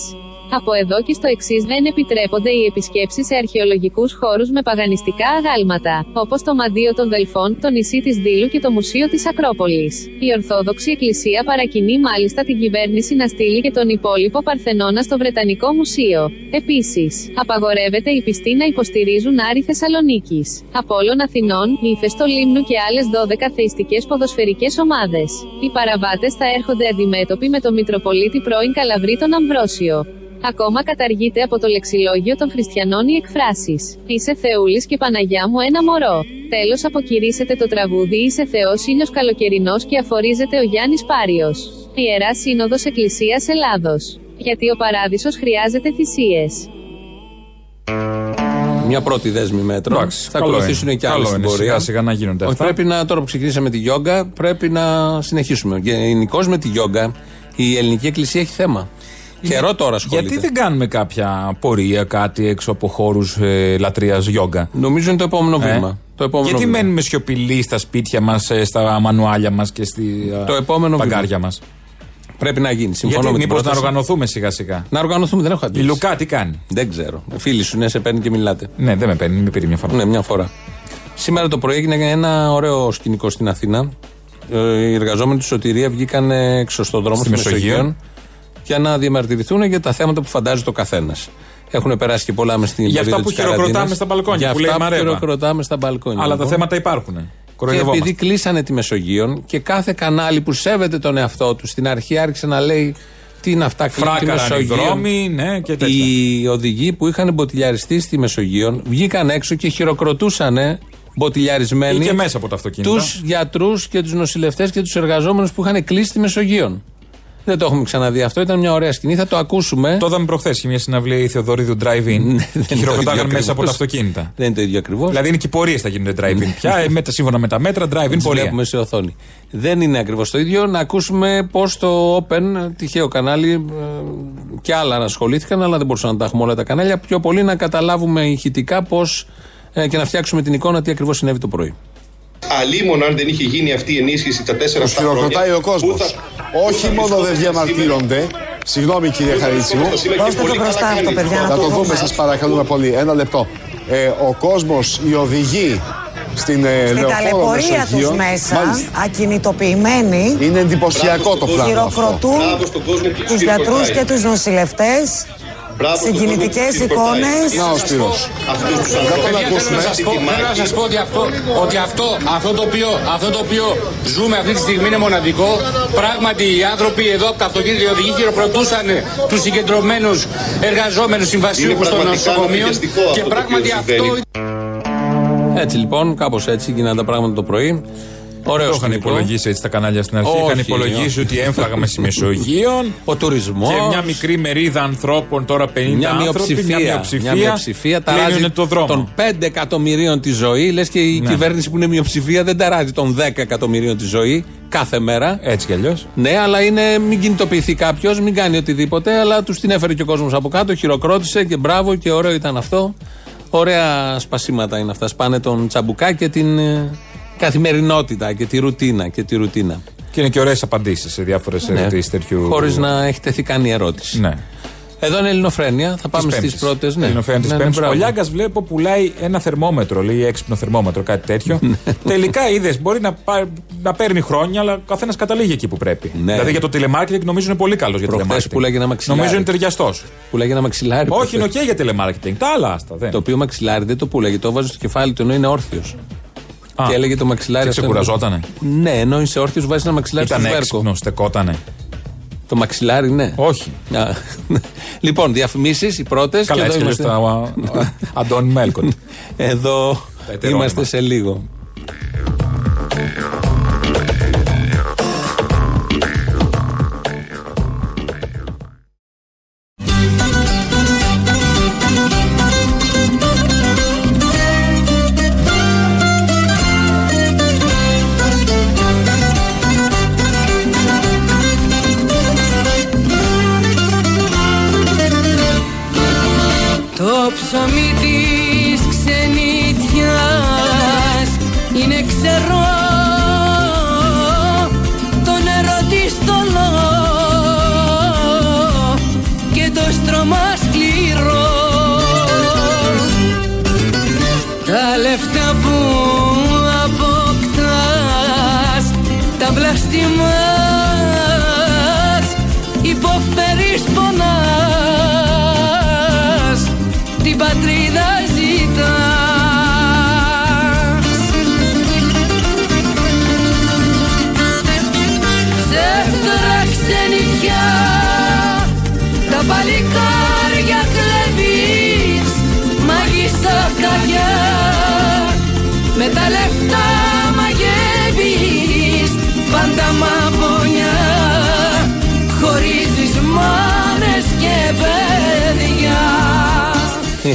Από εδώ και στο εξής δεν επιτρέπονται οι επισκέψεις σε αρχαιολογικούς χώρους με παγανιστικά αγάλματα, όπως το Μαντίο των Δελφών, το νησί της Δήλου και το Μουσείο της Ακρόπολης. Η Ορθόδοξη Εκκλησία παρακινεί μάλιστα την κυβέρνηση να στείλει και τον υπόλοιπο Παρθενώνα στο Βρετανικό Μουσείο. Επίσης, απαγορεύεται οι πιστοί να υποστηρίζουν Άρη Θεσσαλονίκης, Απόλλων Αθηνών, Ήφεστο Λίμνου και άλλες 12 θεϊστικές ποδοσφαιρικές ομάδες. Οι παραβάτες θα έρχονται αντιμέτωποι με τον Μητροπολίτη πρώην Καλαβρί τον Αμβρόσιο. Ακόμα καταργείται από το λεξιλόγιο των χριστιανών οι εκφράσεις. Είσαι Θεούλης και Παναγιά μου ένα μωρό. Τέλος αποκηρύσσεται το τραγούδι Είσαι Θεός ήλιος καλοκαιρινός και αφορίζεται ο Γιάννης Πάριος. Ιερά Σύνοδος Εκκλησίας Ελλάδος. Γιατί ο παράδεισος χρειάζεται θυσίες. Μια πρώτη δέσμη μέτρων. Εντάξει, θα καλό ακολουθήσουν είναι. και άλλες Καλό στην είναι, πορεία. σιγά σιγά να γίνονται Όχι, αυτά. πρέπει να, τώρα που ξεκινήσαμε τη γιόγκα, πρέπει να συνεχίσουμε. Γενικώς με τη γιόγκα, η ελληνική εκκλησία έχει θέμα. Καιρό τώρα ασχολείται. Γιατί δεν κάνουμε κάποια πορεία, κάτι έξω από χώρους ε, λατρείας γιόγκα; Νομίζω είναι το επόμενο βήμα. Το επόμενο Γιατί βήμα. μένουμε σιωπηλοί στα σπίτια μας, στα μανουάλια μας και στη Το επόμενο παγκάρια μας; Πρέπει να γίνει. Συμφωνώ Γιατί με την μήπως να πρόταση. οργανωθούμε σιγά σιγά; Να οργανωθούμε, δεν έχω Η αντίληψη. Λουκά τι κάνει; Δεν ξέρω. Φίλοι σου, ναι, σε παίρνει και μιλάτε. Ναι, δεν με παίρνει, με πήρε μια φορά. Ναι, μια φορά. Σήμερα το πρωί έγινε ένα ωραίο σκηνικό στην Αθήνα. Ε, Οι εργαζόμενοι του Σωτηρία βγήκαν έξω στον δρόμο Στη στη Μεσογείο. Μεσογείο για να διαμαρτυρηθούν για τα θέματα που φαντάζεται ο καθένας. Έχουν περάσει και πολλά μες στην Για περίοδο αυτά που της χειροκροτάμε καραντίνας. στα μπαλκόνια, Για που λέει η αυτά που Μαρέβα. χειροκροτάμε στα μπαλκόνια. Αλλά τα λοιπόν. θέματα υπάρχουν. Και Κοροϊδευόμαστε. επειδή κλείσανε τη Μεσογείο και κάθε κανάλι που σέβεται τον εαυτό του στην αρχή άρχισε να λέει τι είναι αυτά κλείνει τη Φράκαραν οι Μεσογείο. δρόμοι, ναι, και τέτοια. Οι οδηγοί που είχαν μποτιλιαριστεί στη Μεσογείο βγήκαν έξω και χειροκροτούσαν μποτιλιαρισμένοι Ή και μέσα από τα αυτοκίνητα. τους γιατρούς και τους νοσηλευτές και τους εργαζόμενους που είχαν κλείσει τη Μεσογείο. Δεν το έχουμε ξαναδεί αυτό. Ήταν μια ωραία σκηνή. Θα το ακούσουμε. Το είδαμε προχθές. Είχε μια συναυλία η Θεοδωρίδου Drive-In. Ναι, δεν και είναι το χειροκροτάγαν ίδιο μέσα από τα ακριβώς. αυτοκίνητα. Δεν είναι το ίδιο ακριβώς. Δηλαδή είναι και οι πορείες θα γίνονται Drive-In πια. ε, με τα, σύμφωνα με τα μέτρα, Drive-In Τις πορεία. βλέπουμε σε οθόνη. Δεν είναι ακριβώς το ίδιο. Να ακούσουμε πώς το Open, τυχαίο κανάλι, ε, και άλλα ασχολήθηκαν, αλλά δεν μπορούσαν να τα έχουμε όλα τα κανάλια. Πιο πολύ να καταλάβουμε ηχητικά πώς και να φτιάξουμε την εικόνα τι ακριβώς συνέβη το πρωί. Αλίμον αν δεν είχε γίνει αυτή η ενίσχυση τα τέσσερα Τους αυτά χρόνια. χειροκροτάει ο κόσμος. πού θα- Όχι μόνο δεν διαμαρτύρονται. Συγγνώμη κύριε Χαρίτσιου. Δώστε το μπροστά αυτό, παιδιά, Να να το το δούμε δούμε. σας παρακαλούμε πολύ. Ένα λεπτό. Ε, ο κόσμος, οι οδηγοί στην ε, Στην λεωφόρο ταλαιπωρία τους Μεσογείων, μέσα, μάλιστα, ακινητοποιημένοι, είναι εντυπωσιακό το πράγμα αυτό. χειροκροτούν Μπράβο στον κόσμο που τους τους γιατρούς χειροκροτάει. και τους νοσηλευτές, Μπράβο στον συγκινητικές κόσμο που τους χειροκροτάει. εικόνες. Να ο Σπύρος. Αυτούς τους Να τον ανθρώπους. Παιδιά, ακούσουμε. Θέλω να σας πω, θέλω να σας πω ότι, αυτό, ότι αυτό, αυτό, το οποίο, αυτό το οποίο ζούμε αυτή τη στιγμή είναι μοναδικό. Πράγματι, οι άνθρωποι εδώ από τα αυτοκίνητα, οι οδηγοί χειροκροτούσαν τους συγκεντρωμένους εργαζόμενους συμβασιούχους των πραγματικά νοσοκομείων. αναπληκτικό αυτό Και το οποίο πράγματι αυτό Ε, Έτσι λοιπόν, κάπως έτσι γίνανε τα πράγματα το πρωί. Δεν Ωραίο το είχαν σκηνικό. υπολογίσει έτσι τα κανάλια στην αρχή. Όχι, είχαν υπολογίσει όχι. ότι έμφραγαμε στη Μεσογείο. Ο τουρισμός. Και μια μικρή μερίδα ανθρώπων, τώρα 50 Μια άνθρωποι, μειοψηφία. μια μειοψηφία, Μια μειοψηφία ταράζει κλείνουν το δρόμο. των 5 εκατομμυρίων τη ζωή. Λες και η Ναι. κυβέρνηση που είναι μειοψηφία δεν ταράζει των 10 εκατομμυρίων τη ζωή κάθε μέρα. Έτσι κι αλλιώς. Ναι, αλλά είναι μην κινητοποιηθεί κάποιος, μην κάνει οτιδήποτε. Αλλά τους την έφερε και ο κόσμος από κάτω, χειροκρότησε και μπράβο και ωραίο ήταν αυτό. Ωραία σπασίματα είναι αυτά. Σπάνε τον τσαμπουκά και την ε, καθημερινότητα και τη ρουτίνα. Και τη ρουτίνα. Και είναι και ωραίες απαντήσεις σε διάφορες ερωτήσεις τέτοιου. Χωρίς να έχει τεθεί καν η ερώτηση. Ναι. Εδώ είναι Ελληνοφρένεια. Θα πάμε στις Πέμπτης. πρώτες. Ναι, Ελληνοφρένεια της Ναι, ναι, Πέμπτης. μπράβο. Ο Λιάγκα βλέπω πουλάει ένα θερμόμετρο, λέει έξυπνο θερμόμετρο, κάτι τέτοιο. Τελικά είδες, μπορεί να, πά- να παίρνει χρόνια, αλλά ο καθένας καταλήγει εκεί που πρέπει. Ναι. Δηλαδή για το telemarketing νομίζω είναι πολύ καλός για Προχθές telemarketing. πουλάγε ένα μαξιλάρι. Νομίζω είναι ταιριαστός. Πουλάγε ένα μαξιλάρι. Όχι, προχθές. είναι οκ για telemarketing. Τα άλλα άστα. Δεν. Το οποίο μαξιλάρι δεν το πουλάγε, το έβαζε στο κεφάλι του ενώ είναι όρθιος. Α, Και έλεγε το μαξιλάρι και αυτό. ξεκουραζότανε. Ναι, ενώ είσαι όρθιος, βάζεις ένα μαξιλάρι Ήταν στο σβέρκο. έξυπνο, στεκότανε. Το μαξιλάρι, ναι. Όχι. Α, λοιπόν, διαφημίσεις οι πρώτες. Καλά, έτσι κι αλλιώς τα- α, α, Αντώνη Μέλκον. Εδώ Τα ετερόνυμα. είμαστε σε λίγο.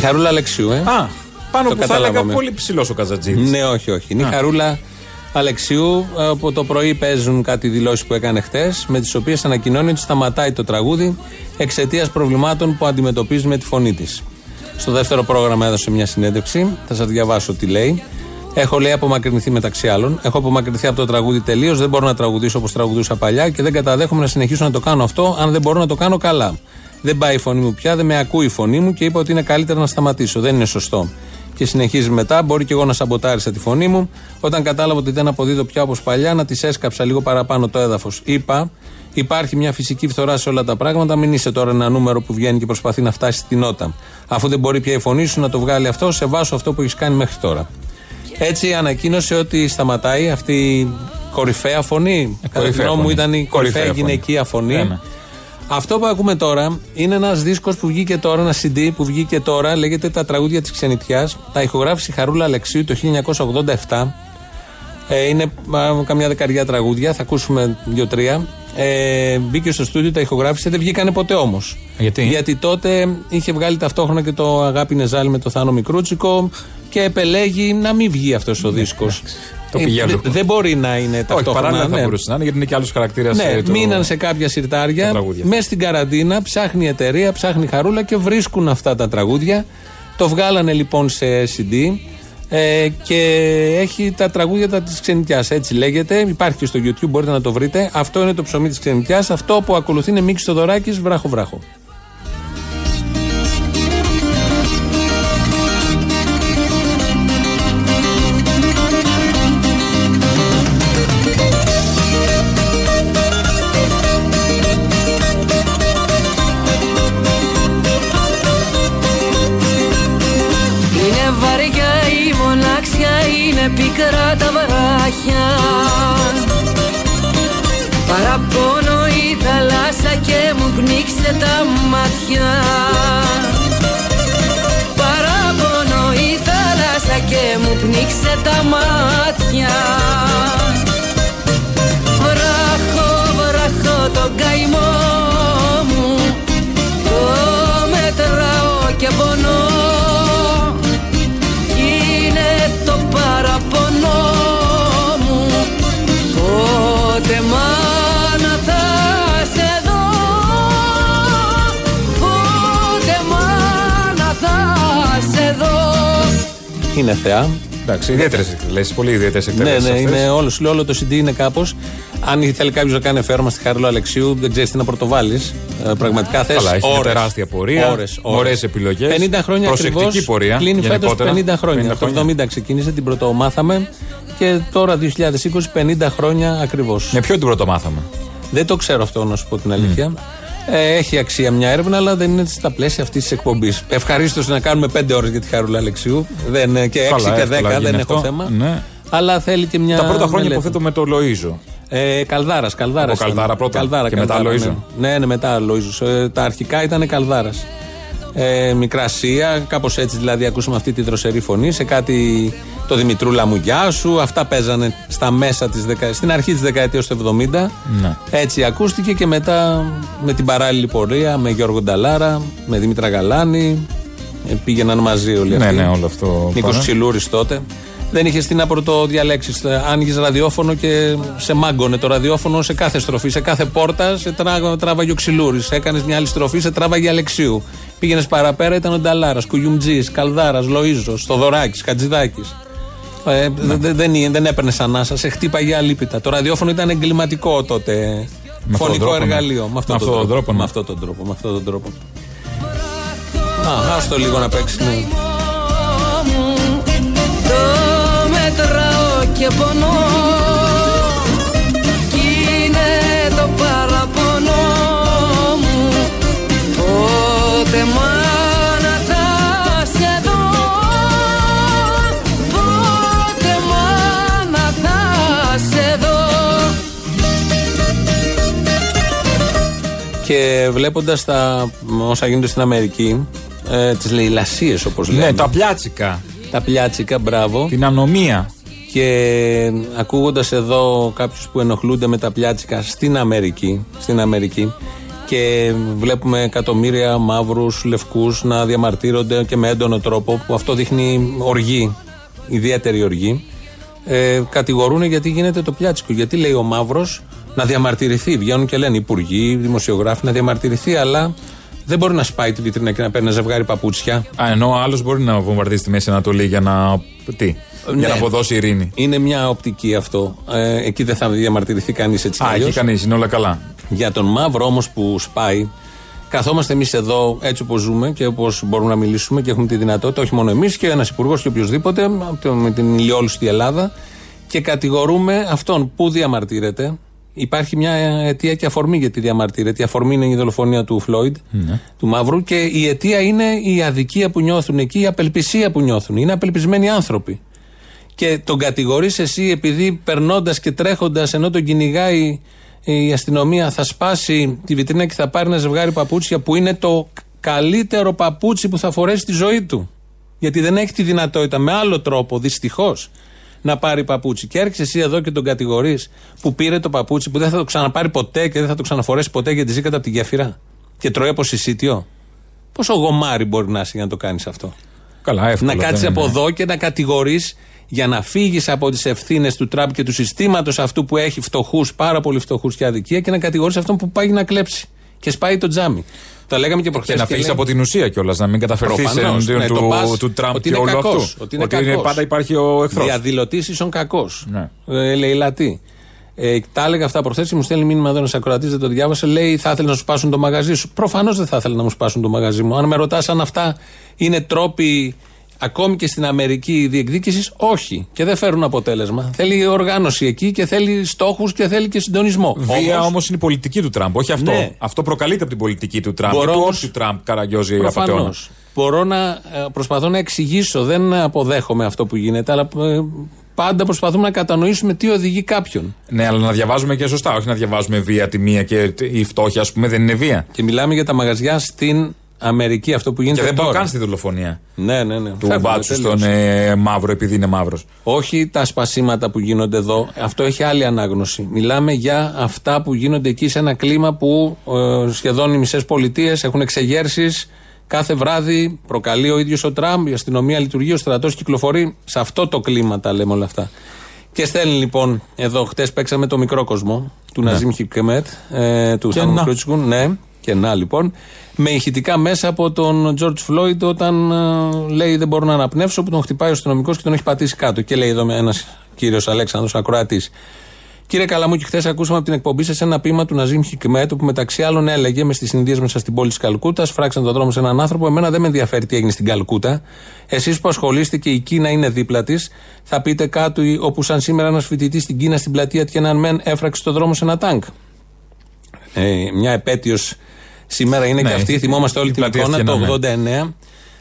Είναι η Χαρούλα Αλεξιού, ε. Α, πάνω Το που θα έλεγα καταλάβαμε. πολύ ψηλός ο Καζατζίδη. Ναι, όχι, όχι. Είναι η Χαρούλα Αλεξιού. ε, Από το πρωί παίζουν κάτι δηλώσεις που έκανε χτες, με τις οποίες ανακοινώνει ότι σταματάει το τραγούδι εξαιτίας προβλημάτων που αντιμετωπίζει με τη φωνή της. Στο δεύτερο πρόγραμμα έδωσε μια συνέντευξη. Θα σας διαβάσω τι λέει. Έχω λέει απομακρυνθεί μεταξύ άλλων. Έχω απομακρυνθεί από το τραγούδι τελείως. Δεν μπορώ να τραγουδήσω όπως τραγουδούσα παλιά και δεν καταδέχομαι να συνεχίσω να το κάνω αυτό αν δεν μπορώ να το κάνω καλά. Δεν πάει η φωνή μου πια, δεν με ακούει η φωνή μου και είπα ότι είναι καλύτερα να σταματήσω. Δεν είναι σωστό. Και συνεχίζει μετά. Μπορεί και εγώ να σαμποτάρισα τη φωνή μου. Όταν κατάλαβα ότι δεν αποδίδω πια όπως παλιά, να της έσκαψα λίγο παραπάνω το έδαφος. Είπα, υπάρχει μια φυσική φθορά σε όλα τα πράγματα. Μην είσαι τώρα ένα νούμερο που βγαίνει και προσπαθεί να φτάσει στην νότα. Αφού δεν μπορεί πια η φωνή σου να το βγάλει αυτό, σε βάσω αυτό που έχεις κάνει μέχρι τώρα. Έτσι ανακοίνωσε ότι σταματάει αυτή η κορυφαία φωνή. Κατά τη γνώμη μου ήταν η κορυφαία Κορυφαία φωνή. γυναικεία φωνή. Ναι, ναι. Αυτό που ακούμε τώρα είναι ένας δίσκος που βγήκε τώρα, ένα CD που βγήκε τώρα, λέγεται Τα τραγούδια της ξενιτιάς. Τα ηχογράφησε η Χαρούλα Αλεξίου το 1987. Ε, είναι α, καμιά δεκαριά τραγούδια, θα ακούσουμε δύο-τρία. Ε, μπήκε στο στούντιο, τα ηχογράφησε, δεν βγήκανε ποτέ όμως. Γιατί; Γιατί τότε είχε βγάλει ταυτόχρονα και το Αγάπη Νεζάλη με το Θάνο Μικρούτσικο και επελέγει να μην βγει αυτός ο δίσκος. Ναι, Το πήγε αλλού. δεν μπορεί να είναι Όχι, ταυτόχρονα. παράλληλα θα ναι. μπορούσε να είναι γιατί είναι και άλλος χαρακτήρας. Ναι, μείναν σε κάποια συρτάρια. τραγούδια. Μέσα στην καραντίνα ψάχνει η εταιρεία, ψάχνει η χαρούλα και βρίσκουν αυτά τα τραγούδια. Το βγάλανε λοιπόν σε CD ε, και έχει τα τραγούδια τα της ξενιτιάς, έτσι λέγεται. Υπάρχει και στο YouTube, μπορείτε να το βρείτε. Αυτό είναι το ψωμί της ξενιτιάς. Αυτό που ακολουθεί είναι Μίξ Θοδωράκης, βράχο βράχο. Και πονώ. Είναι το παραπονό μου. Πότε μάνα θα σε δω. Πότε μάνα θα σε δω. Είναι θεά. Εντάξει, ιδιαίτερες εκτελέσεις. Πολύ ιδιαίτερες Ναι, εκτελέσεις. ναι, είναι όλος, σου λέω, όλο το CD είναι κάπως. Αν θέλει κάποιος να κάνει αφιέρωμα στη Χαρούλα Αλεξίου, δεν ξέρεις τι να πρωτοβάλεις. Ε, πραγματικά θες. Καλά, έχει μια τεράστια πορεία, Ώρες, ωραίες επιλογές, 50 χρόνια προσεκτική ακριβώς, πορεία, Κλείνει φέτος γενικότερα. 50 χρόνια. 50 Το 70 ξεκίνησε, την πρωτομάθαμε και τώρα 2020 50 χρόνια ακριβώς. Με ποιο την πρωτομάθαμε. Δεν το ξέρω αυτό να σου πω την αλήθεια. Ε, έχει αξία μια έρευνα, αλλά δεν είναι στα πλαίσια αυτής της εκπομπής. Ευχαρίστως να κάνουμε 5 ώρες για τη Χαρούλα Αλεξίου. Δεν, ε, και 6 Καλά, και 10 εύκολα δεν γίνει έχω αυτό. θέμα. Ναι. Αλλά θέλει και μια. Τα πρώτα χρόνια μελέτη. υποθέτω με το Λοίζο. Ε, Καλδάρας, Καλδάρας. Από Καλδάρα πρώτα και μετά Λοΐζο. Ναι, ναι, ναι, μετά Λοίζο. Ε, τα αρχικά ήταν Καλδάρας. Ε, Μικρασία, κάπως έτσι δηλαδή ακούσαμε αυτή τη δροσερή φωνή σε κάτι το Δημητρούλα μου γεια σου. Αυτά παίζανε στα μέσα της δεκα... στην αρχή της δεκαετίας του 70. Ναι. Έτσι ακούστηκε και μετά με την παράλληλη πορεία με Γιώργο Νταλάρα, με Δημήτρα Γαλάνη. Ε, πήγαιναν μαζί όλοι Ναι, αυτοί. ναι, όλο αυτό. Νίκος πάνε. Ξυλούρης τότε. Δεν είχε τι να πρωτοδιαλέξει. Άνοιγες ραδιόφωνο και σε μάγκωνε το ραδιόφωνο σε κάθε στροφή. Σε κάθε πόρτα σε τρά- τράβαγε ο Ξυλούρης. Έκανες μια άλλη στροφή, σε τράβαγε Αλεξίου. Πήγαινες παραπέρα, ήταν ο Νταλάρας, Κουγιουμτζής, Καλδάρας, Λοίζο, Θοδωράκης, Χατζηδάκης. Ε, Ναι. δε- δεν, δεν, δεν έπαιρνε ανάσα, σε χτύπαγε αλίπητα. Το ραδιόφωνο ήταν εγκληματικό τότε. Με αυτόν τον Φωνικό τρόπο, ναι. εργαλείο. Με αυτόν Με τον αυτόν τον τρόπο. τρόπο, ναι. Με αυτόν τον τρόπο. Με αυτόν τον τρόπο. Α, άστο λίγο να παίξει. ναι. μου Το μετράω και πονώ Και βλέποντας τα όσα γίνονται στην Αμερική, ε, τις λαιλασίες όπως λέμε. Ναι, τα πλιάτσικα. Τα πλιάτσικα, μπράβο. Την ανομία. Και ακούγοντας εδώ κάποιους που ενοχλούνται με τα πλιάτσικα στην Αμερική, στην Αμερική και βλέπουμε εκατομμύρια μαύρους, λευκούς να διαμαρτύρονται και με έντονο τρόπο, που αυτό δείχνει οργή, ιδιαίτερη οργή. Ε, κατηγορούν γιατί γίνεται το πλιάτσικο. Γιατί λέει ο μαύρος να διαμαρτυρηθεί. Βγαίνουν και λένε υπουργοί, δημοσιογράφοι να διαμαρτυρηθεί, αλλά Δεν μπορεί να σπάει τη βιτρίνα και να παίρνει ένα ζευγάρι παπούτσια. Α, ενώ ο άλλος μπορεί να βομβαρδίσει τη Μέση Ανατολή για να. Τι, για Ναι. να αποδώσει ειρήνη. Είναι μια οπτική αυτό. Ε, εκεί δεν θα διαμαρτυρηθεί κανείς έτσι. κι Α, αλλιώς. εκεί κανείς, είναι όλα καλά. Για τον μαύρο όμως που σπάει, καθόμαστε εμείς εδώ έτσι όπως ζούμε και όπως μπορούμε να μιλήσουμε και έχουμε τη δυνατότητα, όχι μόνο εμείς και ένας υπουργός και οποιοδήποτε, από το- με την ηλιόλουστη Ελλάδα, και κατηγορούμε αυτόν που διαμαρτύρεται. Υπάρχει μια αιτία και αφορμή γιατί διαμαρτύρεται. Η αφορμή είναι η δολοφονία του Φλόιντ, του Μαύρου, και η αιτία είναι η αδικία που νιώθουν εκεί, η απελπισία που νιώθουν. Είναι απελπισμένοι άνθρωποι και τον κατηγορείς εσύ επειδή περνώντας και τρέχοντας ενώ τον κυνηγάει η αστυνομία θα σπάσει τη βιτρίνα και θα πάρει ένα ζευγάρι παπούτσια που είναι το καλύτερο παπούτσι που θα φορέσει στη ζωή του. Γιατί δεν έχει τη δυνατότητα με άλλο τρόπο, δυστυχώς, να πάρει παπούτσι. Και έρχεσαι εσύ εδώ και τον κατηγορείς που πήρε το παπούτσι που δεν θα το ξαναπάρει ποτέ και δεν θα το ξαναφορέσει ποτέ γιατί ζει κατά από τη γέφυρα. Και τρώει από συσίτιο. Πόσο γομάρι μπορεί να είσαι για να το κάνεις αυτό; Καλά, εύκολο. Να κάτσεις δεν από είναι. εδώ και να κατηγορείς για να φύγεις από τις ευθύνες του Τραμπ και του συστήματος αυτού που έχει φτωχούς, πάρα πολύ φτωχούς και αδικία και να κατηγορείς αυτόν που πάει να κλέψει και σπάει το τζάμι. Τα λέγαμε και προχθές. Και να φύγεις από την ουσία κιόλας, να μην καταφερθείς Προφανώς, εναντίον ναι, το του, πας του Τραμπ ότι και είναι όλου κακός, αυτού. ότι είναι κακός. πάντα υπάρχει ο εχθρός. Διαδηλωτή ίσον κακός. Ναι. Ε, λαιλατή. Ε, τα έλεγα αυτά προχθές και μου στέλνει μήνυμα εδώ ένας ακροατής, δεν το διάβασε. Λέει: Θα ήθελες να σου σπάσουν το μαγαζί σου. Προφανώς δεν θα ήθελε να μου σπάσουν το μαγαζί μου. Αν με ρωτάς αν αυτά είναι τρόποι ακόμη και στην Αμερική διεκδίκησης, όχι. Και δεν φέρουν αποτέλεσμα. Θέλει οργάνωση εκεί και θέλει στόχους και θέλει και συντονισμό. Βία Όμως, όμως είναι η πολιτική του Τραμπ, όχι αυτό. Ναι. Αυτό προκαλείται από την πολιτική του Τραμπ. Μπορώ και του όμως- όποιου Τραμπ καραγκιόζει Προφανώς. απαταιώνα. Μπορώ να ε, προσπαθώ να εξηγήσω, δεν αποδέχομαι αυτό που γίνεται, αλλά ε, πάντα προσπαθούμε να κατανοήσουμε τι οδηγεί κάποιον. Ναι, αλλά να διαβάζουμε και σωστά. Όχι να διαβάζουμε βία τη μία και η φτώχεια, ας πούμε, δεν είναι βία. Και μιλάμε για τα μαγαζιά στην Αμερική, αυτό που γίνεται Και δεν πάω τώρα. καν στη δολοφονία Ναι, ναι, ναι. του Φεύγουμε μπάτσου τελείως. στον ε, μαύρο, επειδή είναι μαύρος. Όχι τα σπασίματα που γίνονται εδώ. Αυτό έχει άλλη ανάγνωση. Μιλάμε για αυτά που γίνονται εκεί σε ένα κλίμα που ε, σχεδόν οι μισές πολιτείες έχουν εξεγέρσεις. Κάθε βράδυ προκαλεί ο ίδιος ο Τραμπ, η αστυνομία λειτουργεί, ο στρατός κυκλοφορεί. Σε αυτό το κλίμα τα λέμε όλα αυτά. Και στέλνει λοιπόν εδώ, χτες παίξαμε το μικρό κόσμο του Ναζίμ Χικεμέτ, ε, του Και Θάνου να. Κρούτσικουν, ναι, και να λοιπόν, με ηχητικά μέσα από τον George Floyd όταν ε, λέει δεν μπορώ να αναπνεύσω, που τον χτυπάει ο αστυνομικός και τον έχει πατήσει κάτω. Και λέει εδώ ένας κύριος Αλέξανδρος Ακροατής. Κύριε Καλαμούκη, χθες ακούσαμε από την εκπομπή σας ένα ποίημα του Ναζίμ Χικμέτ που μεταξύ άλλων έλεγε μες στι συνδύες μέσα στην πόλη της Καλκούτας, φράξαν τον δρόμο σε έναν άνθρωπο. Εμένα δεν με ενδιαφέρει τι έγινε στην Καλκούτα. Εσείς που ασχολείστε και η Κίνα είναι δίπλα της, θα πείτε κάτω όπου σαν σήμερα ένας φοιτητής στην Κίνα στην πλατεία Τιανανμέν έφραξε τον δρόμο σε ένα τάγκ. Ε, μια επέτειος σήμερα είναι Ναι, και αυτή. Θυμόμαστε όλη η την πλατεία εικόνα το Tiananmen. 89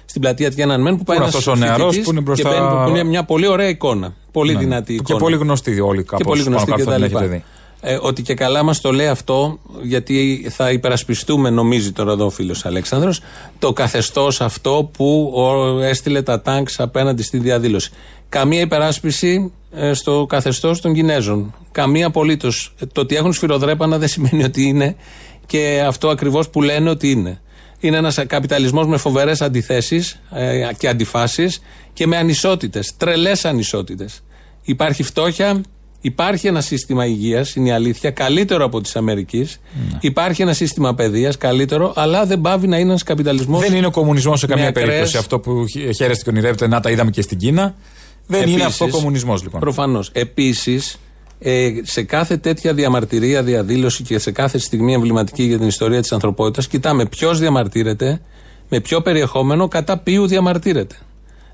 στην πλατεία Τιανανμέν που πάει είναι ένας αυτός ο νεαρός που είναι μπροστά- Και μπαίνει, που είναι μια πολύ ωραία εικόνα. Πολύ δυνατή Και εικόνα. πολύ γνωστή όλοι κάπως. Και πολύ γνωστή πάνω και κάτω τα την έχετε λοιπά. δει. Ε, ότι και καλά μας το λέει αυτό, γιατί θα υπερασπιστούμε, νομίζει τώρα εδώ ο φίλος Αλέξανδρος, το καθεστώς αυτό που ο, έστειλε τα τάγκς απέναντι στη διαδήλωση. Καμία υπεράσπιση ε, στο καθεστώς των Κινέζων. Καμία απολύτως. Το ότι έχουν σφυροδρέπανα δεν σημαίνει ότι είναι και αυτό ακριβώς που λένε ότι είναι. Είναι ένας καπιταλισμός με φοβερές αντιθέσεις ε, και αντιφάσεις και με ανισότητες. Τρελές ανισότητες. Υπάρχει φτώχεια, υπάρχει ένα σύστημα υγείας, είναι η αλήθεια, καλύτερο από της Αμερικής. Υπάρχει ένα σύστημα παιδείας, καλύτερο, αλλά δεν πάβει να είναι ένας καπιταλισμός. Δεν είναι ο κομμουνισμός σε καμία περίπτωση αυτό που χ- χαίρεστε και ονειρεύετε. Να τα είδαμε και στην Κίνα. Δεν είναι αυτό ο κομμουνισμός λοιπόν. Προφανώς. Επίσης, ε, σε κάθε τέτοια διαμαρτυρία, διαδήλωση και σε κάθε στιγμή εμβληματική για την ιστορία της ανθρωπότητας, κοιτάμε ποιος διαμαρτύρεται, με ποιο περιεχόμενο, κατά ποιου διαμαρτύρεται.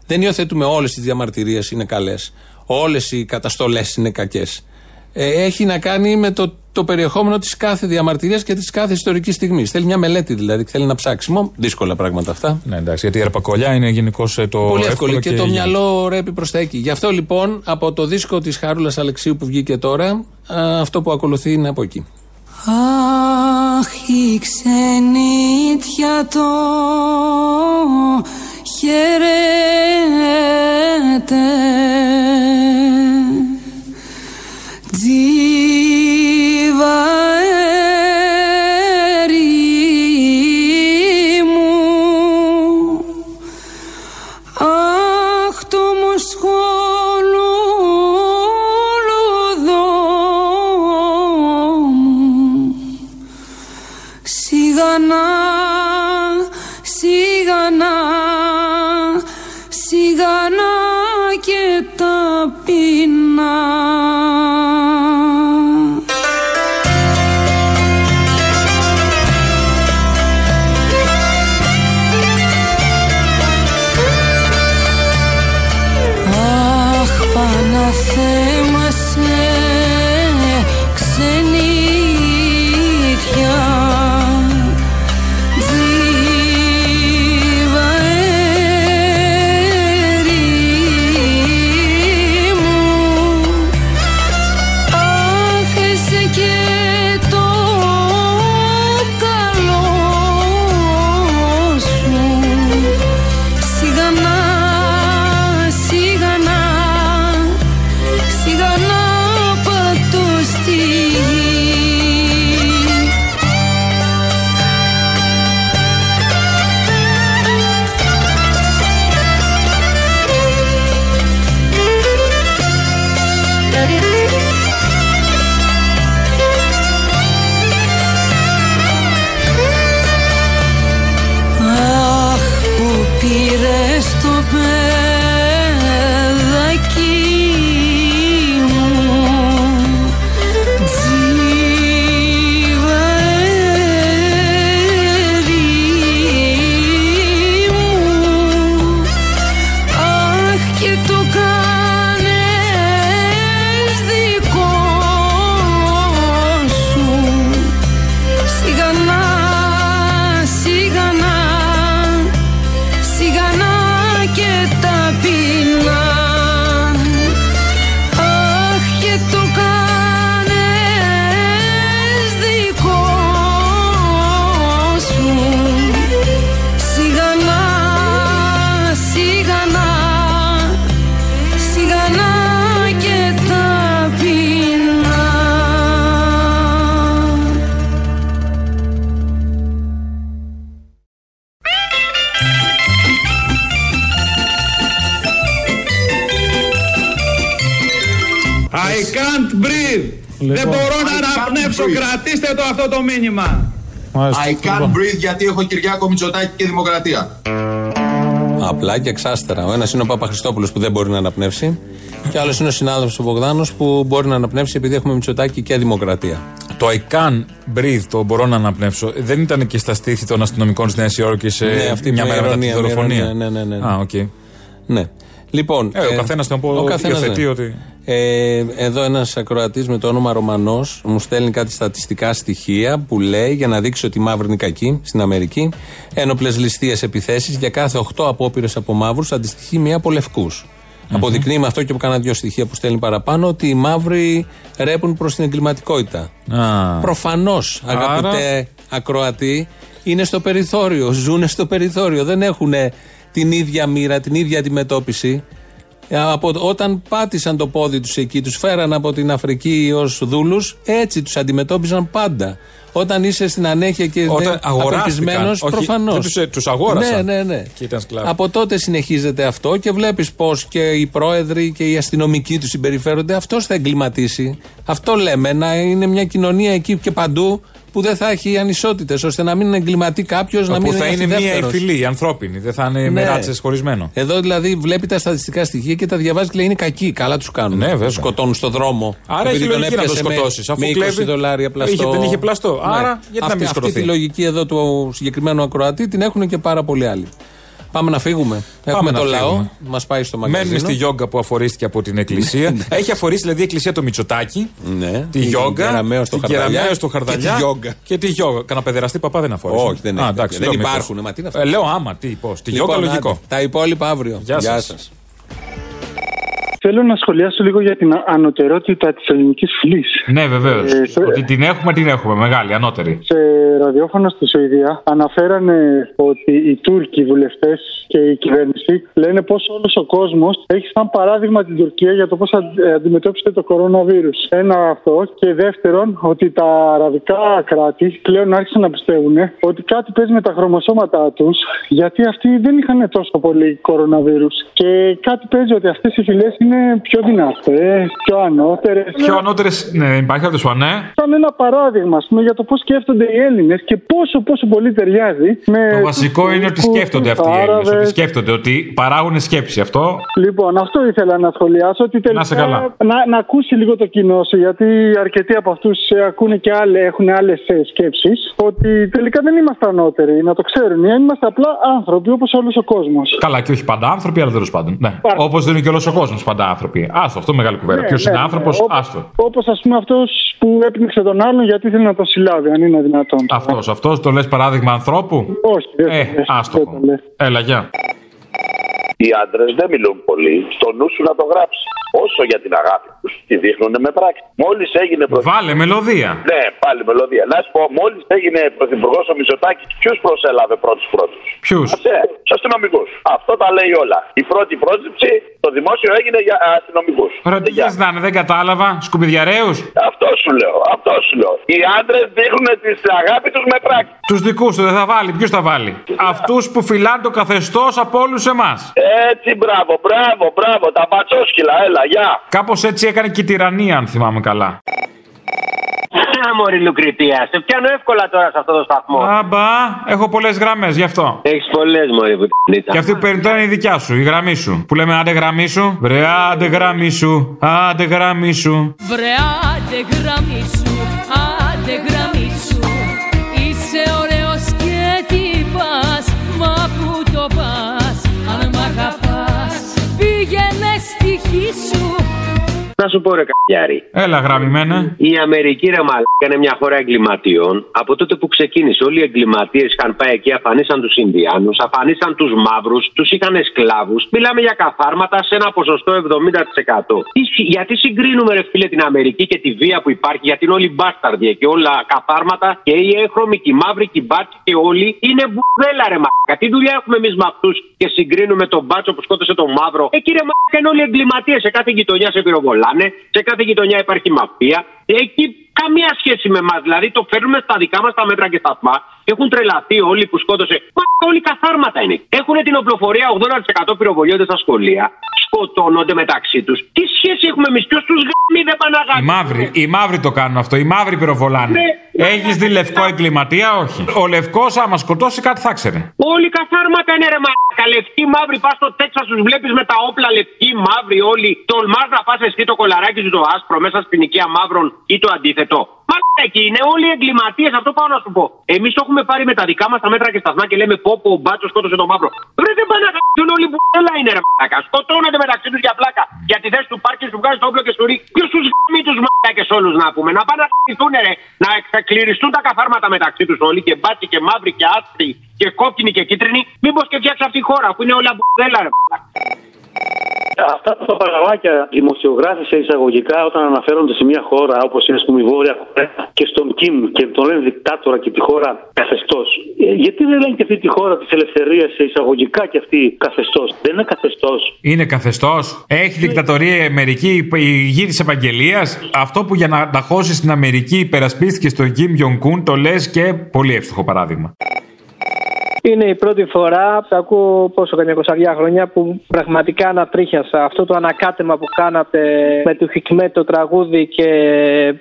Δεν υιοθετούμε όλες τις διαμαρτυρίες είναι καλές. Όλες οι καταστολές είναι κακές. Ε, έχει να κάνει με το, το περιεχόμενο της κάθε διαμαρτυρίας και της κάθε ιστορικής στιγμής. Θέλει μια μελέτη δηλαδή, θέλει ένα ψάξιμο. Δύσκολα πράγματα αυτά. Ναι, εντάξει, γιατί η αρπακολιά είναι γενικώς το. Πολύ εύκολο εύκολο και, το μυαλό ρέπει προς τα εκεί. Γι' αυτό λοιπόν από το δίσκο της Χάρουλα Αλεξίου που βγήκε τώρα, α, αυτό που ακολουθεί είναι από εκεί. Αχ, η ξενίτια το χαιρέτε Δεν μπορώ να αναπνεύσω. Κρατήστε το αυτό το μήνυμα. I can't breathe γιατί έχω Κυριάκο Μητσοτάκη και Δημοκρατία. Απλά και ξάστερα. Ο ένας είναι ο Παπαχριστόπουλος που δεν μπορεί να αναπνεύσει. Και άλλος είναι ο συνάδελφος ο Μπογδάνος που μπορεί να αναπνεύσει επειδή έχουμε Μητσοτάκη και Δημοκρατία. Το I can breathe, το μπορώ να αναπνεύσω, δεν ήταν και στα στήθη των αστυνομικών τη Νέα Υόρκη σε Ναι, αυτή μια μια μέρα μετά τη ηρωνία, μια δολοφονία. ειρωνεία, ναι, ναι, ναι. Α, οκ. Ναι. Λοιπόν, Ε, ο καθένας τον πω- καθένας, υιοθετεί ναι. ότι- Ε, εδώ ένας ακροατής με το όνομα Ρωμανός μου στέλνει κάτι στατιστικά στοιχεία που λέει για να δείξει ότι οι μαύροι είναι κακοί στην Αμερική. Ένοπλες ληστείες επιθέσεις για κάθε 8 απόπειρες από μαύρους αντιστοιχεί μία από λευκούς. Αποδεικνύει με αυτό και από κάνα δύο στοιχεία που στέλνει παραπάνω ότι οι μαύροι ρέπουν προς την εγκληματικότητα. Α. Προφανώς, αγαπητέ ακροατή, είναι στο περιθώριο. Ζούνε στο περιθώριο. Δεν έχουν την ίδια μοίρα, την ίδια αντιμετώπιση. Ε, Από, όταν πάτησαν το πόδι τους εκεί, τους φέραν από την Αφρική ως δούλους, έτσι τους αντιμετώπιζαν πάντα. Όταν είσαι στην ανέχεια και Όταν δεν αγοράστηκαν, απελπισμένος, όχι, προφανώς. δεν τους, ε, τους αγόρασαν. Ναι, ναι, ναι. Και ήταν σκλάβοι. Από τότε συνεχίζεται αυτό και βλέπεις πώς και οι πρόεδροι και οι αστυνομικοί τους συμπεριφέρονται. Αυτός θα εγκληματίσει. Αυτό λέμε, να είναι μια κοινωνία εκεί και παντού που δεν θα έχει ανισότητες, ώστε να μην εγκληματεί κάποιος, να μην Που θα είναι μια αφιδεύθερος. υφηλή, ανθρώπινη. Δεν θα είναι με Ναι. ράτσε χωρισμένο. Εδώ δηλαδή βλέπει τα στατιστικά στοιχεία και τα διαβάζει και λέει είναι κακοί. Καλά τους κάνουν. Ναι, βέβαια. Τους σκοτώνουν στο δρόμο. Άρα Επειδή έχει τον λογική να το έπιασε με- σκοτώσεις, αφού με 20 κλέβει. δολάρια πλαστό. Είχε- δεν είχε πλαστό. Άρα, γιατί να μην αυτή, σκοτωθεί. αυτή τη λογική εδώ του συγκεκριμένου ακροατή την έχουν και πάρα πολλοί άλλοι. Πάμε να φύγουμε. Έχουμε να το λαό. φύγουμε. Μας πάει στο μαγαζίνο. Μένουμε στη γιόγκα που αφορίστηκε από την εκκλησία. Έχει αφορήσει δηλαδή η εκκλησία το Μητσοτάκι. Ναι. Τη γιόγκα. Γεραμαίο στο την Χαρδαλιά. Γεραμαίο στο Και Χαρδαλιά. τη γιόγκα. Και τη γιόγκα. Κανα παιδεραστή παπά δεν αφορήσει. Όχι, δεν Α, έχει εντάξει, τέτοια. Δεν λέω υπάρχουν, μήπως. μα τι είναι αυτό. Ε, λέω άμα, τι, πώς. Τη Λοιπόν, γιόγκα λογικό. άντε, Τα υπόλοιπα αύριο. Γεια σας. Σας. Θέλω να σχολιάσω λίγο για την ανωτερότητα της ελληνικής φυλής. Ναι, βεβαίως. Ε, σε- Ότι την έχουμε, την έχουμε. Μεγάλη, ανώτερη. Σε ραδιόφωνο στη Σουηδία αναφέρανε ότι οι Τούρκοι βουλευτές και η κυβέρνηση λένε πως όλος ο κόσμος έχει σαν παράδειγμα την Τουρκία για το πώς αντιμετώπισε το κοροναβίρους. Ένα αυτό. Και δεύτερον, ότι τα αραβικά κράτη πλέον άρχισαν να πιστεύουν ότι κάτι παίζει με τα χρωμοσώματά τους, γιατί αυτοί δεν είχαν τόσο πολύ κοροναβίρους. Και κάτι παίζει ότι αυτές οι φυλές είναι πιο δυνατές, πιο ανώτερες. Πιο ανώτερες. Ναι, υπάρχει αυτός σου, ναι. Σαν ένα παράδειγμα ας πούμε, για το πώς σκέφτονται οι Έλληνες και πόσο πόσο πολύ ταιριάζει με. Το βασικό είναι ότι σκέφτονται αυτοί οι Έλληνες. Ότι σκέφτονται ότι παράγουν σκέψη. Αυτό Λοιπόν, αυτό ήθελα να σχολιάσω. Ότι τελικά Να σε καλά. να, να ακούσει λίγο το κοινό σου, γιατί αρκετοί από αυτούς ακούνε και άλλε, έχουν άλλες σκέψεις. Ότι τελικά δεν είμαστε ανώτεροι, να το ξέρουν. Είμαστε απλά άνθρωποι όπως όλος ο κόσμος. Καλά, και όχι πάντα άνθρωποι, αλλά τέλος πάντων. Ναι. Όπως δεν είναι και όλος ο κόσμος πάντα άνθρωποι. Άστο, αυτό μεγάλη κουβέντα. Ναι, Ποιος ναι, είναι ναι. άνθρωπος, Όπως- άστο. Όπως ας πούμε αυτός που έπνιξε τον άλλον γιατί θέλει να το συλλάβει, αν είναι δυνατόν. Αυτός, αυτός το λες παράδειγμα ανθρώπου; Όχι, δεν Ε, το λες, άστο. δεν το λες. Έλα, γεια. Οι άντρες δεν μιλούν πολύ. Στο νου σου να το γράψεις. Όσο για την αγάπη τους, τη δείχνουν με πράξη. Μόλις έγινε πρωθυπουργό. Βάλε μελωδία. Ναι, πάλι μελωδία. Να σου πω, μόλις έγινε πρωθυπουργός ο Μητσοτάκης, ποιου προσέλαβε πρώτους πρώτους; Ποιου. Του αστυνομικούς. Αυτό τα λέει όλα. Η πρώτη πρόσληψη στο δημόσιο έγινε για αστυνομικούς. Ωραία, τι θες να είναι, δεν κατάλαβα. Σκουπιδιαρέου. Αυτό σου λέω. Αυτό σου λέω. Οι άντρες δείχνουν τη αγάπη τους με πράξη. Τους δικούς του δεν θα βάλει. Ποιου θα βάλει; Αυτούς που φυλάνε το καθεστώς από όλους εμάς. Έτσι, μπράβο, μπράβο, μπράβο. Τα μπατσόσκυλα, έλα, γεια. Κάπως έτσι έκανε και η τυραννία, αν θυμάμαι καλά. Να μωρή Λουκριτία, σε πιάνω εύκολα τώρα σε αυτό το σταθμό. Άμπα, έχω πολλές γραμμές γι' αυτό. Έχεις πολλές μωρή πουτινίτσα. Και αυτή που παίρνει τώρα είναι η δικιά σου, η γραμμή σου. Που λέμε άντε γραμμή σου. Βρε, άντε γραμμή σου. Άντε γραμμή σου. Βρε άντε γραμμή σου, άντε γραμμή σου Να σου πω ρε καγιάρι. Έλα γραμμημένα. Η Αμερική ρε μαλάκα είναι μια χώρα εγκληματιών. Από τότε που ξεκίνησε, όλοι οι εγκληματίες είχαν πάει εκεί, αφανίσαν τους Ινδιάνους, αφανίσαν τους μαύρους, τους είχαν σκλάβους. Μιλάμε για καθάρματα σε ένα ποσοστό 70%. Τι συ- γιατί συγκρίνουμε, ρε φίλε, την Αμερική και τη βία που υπάρχει, γιατί είναι όλοι μπάσταρδοι και όλα καθάρματα και οι έχρωμοι και οι μαύροι και οι μπάτσοι και όλοι είναι μπουρδέλα, ρε μαλάκα. Τι δουλειά έχουμε εμείς με αυτούς και συγκρίνουμε τον μπάτσο που σκότωσε τον μαύρο; Ε, κύριε μαλάκα, είναι όλοι εγκληματίες. Σε κάθε γειτονιά σε πυροβολάνε, σε κάθε γειτονιά υπάρχει μαφία. Εκεί καμία σχέση με εμάς. Δηλαδή το φέρνουμε στα δικά μας τα μέτρα και σταθμά. Έχουν τρελαθεί όλοι που σκότωσε. Μα όλοι καθάρματα είναι. Έχουν την οπλοφορία 80% πυροβολιόνται στα σχολεία. Σκοτώνονται μεταξύ τους. Τι σχέση έχουμε εμείς, ποιος τους γάμι δεν πάνε να Οι γάμι. μαύροι, οι μαύροι το κάνουν αυτό. Οι μαύροι πυροβολάνε. Ναι. Έχεις δει λευκό εγκληματία, όχι. Ο λευκός, άμα σκοτώσει κάτι, θα ξέρει. Όλοι καθάρματα είναι ρε μαλάκα. Λευκοί μαύροι πας στο Τέξας, τους βλέπεις με τα όπλα λευκοί μαύροι όλοι. Τολμάς να πας εσύ το κολαράκι σου το άσπρο μέσα στην ηλικία μαύρων ή το αντίθετο. Μαλάκα εκεί είναι όλοι εγκληματίες, αυτό πάω να σου πω. Εμείς το έχουμε πάρει με τα δικά μας τα μέτρα και σταθμά και λέμε πω πω ο μπάτσος σκότωσε τον μαύρο. Ρε δεν πάνε να κάνουν όλοι που έλα είναι ρε μαλάκα. Σκοτώνονται μεταξύ τους για πλάκα. Για τη θέση του πάρκι σου βγάζει το όπλο και σου ρίχνει. Ποιος τους γάμει τους μαλάκες όλους να πούμε. Να πάνε να χτυπηθούν ρε. Να εξακληριστούν τα καθάρματα μεταξύ τους όλοι και μπάτσι και μαύροι και άσπροι και κόκκινοι και κίτρινοι. Μήπως και φτιάξει αυτή η χώρα που είναι όλα μπουδέλα ρε. μαλάκα. Αυτά τα παπαγαλάκια δημοσιογράφοι σε εισαγωγικά όταν αναφέρονται σε μια χώρα όπως είναι ας πούμε, η Βόρεια Κορέα και στον Κιμ και τον λένε δικτάτορα και τη χώρα καθεστώς. γιατί δεν λένε και αυτή τη χώρα της ελευθερίας σε εισαγωγικά και αυτή καθεστώς; Δεν είναι καθεστώς. Είναι καθεστώς. Έχει δικτατορία η Αμερική, η γη τη επαγγελίας. Αυτό που για να τα χώσεις στην Αμερική υπερασπίστηκες στον Κιμ Γιονγκούν, το λες και πολύ εύστοχο παράδειγμα. Είναι η πρώτη φορά, τα ακούω πόσο καμιά 20 χρόνια, που πραγματικά ανατρίχιασα. Αυτό το ανακάτεμα που κάνατε με το Χικμέ το τραγούδι και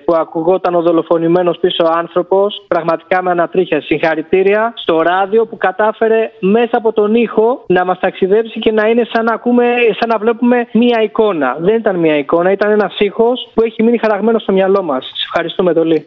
που ακουγόταν ο δολοφονημένος πίσω άνθρωπος, πραγματικά με ανατρίχιασε. Συγχαρητήρια στο ράδιο που κατάφερε μέσα από τον ήχο να μας ταξιδέψει και να είναι σαν να, ακούμε, σαν να βλέπουμε μία εικόνα. Δεν ήταν μία εικόνα, ήταν ένας ήχος που έχει μείνει χαραγμένο στο μυαλό μας. Ευχαριστούμε πολύ.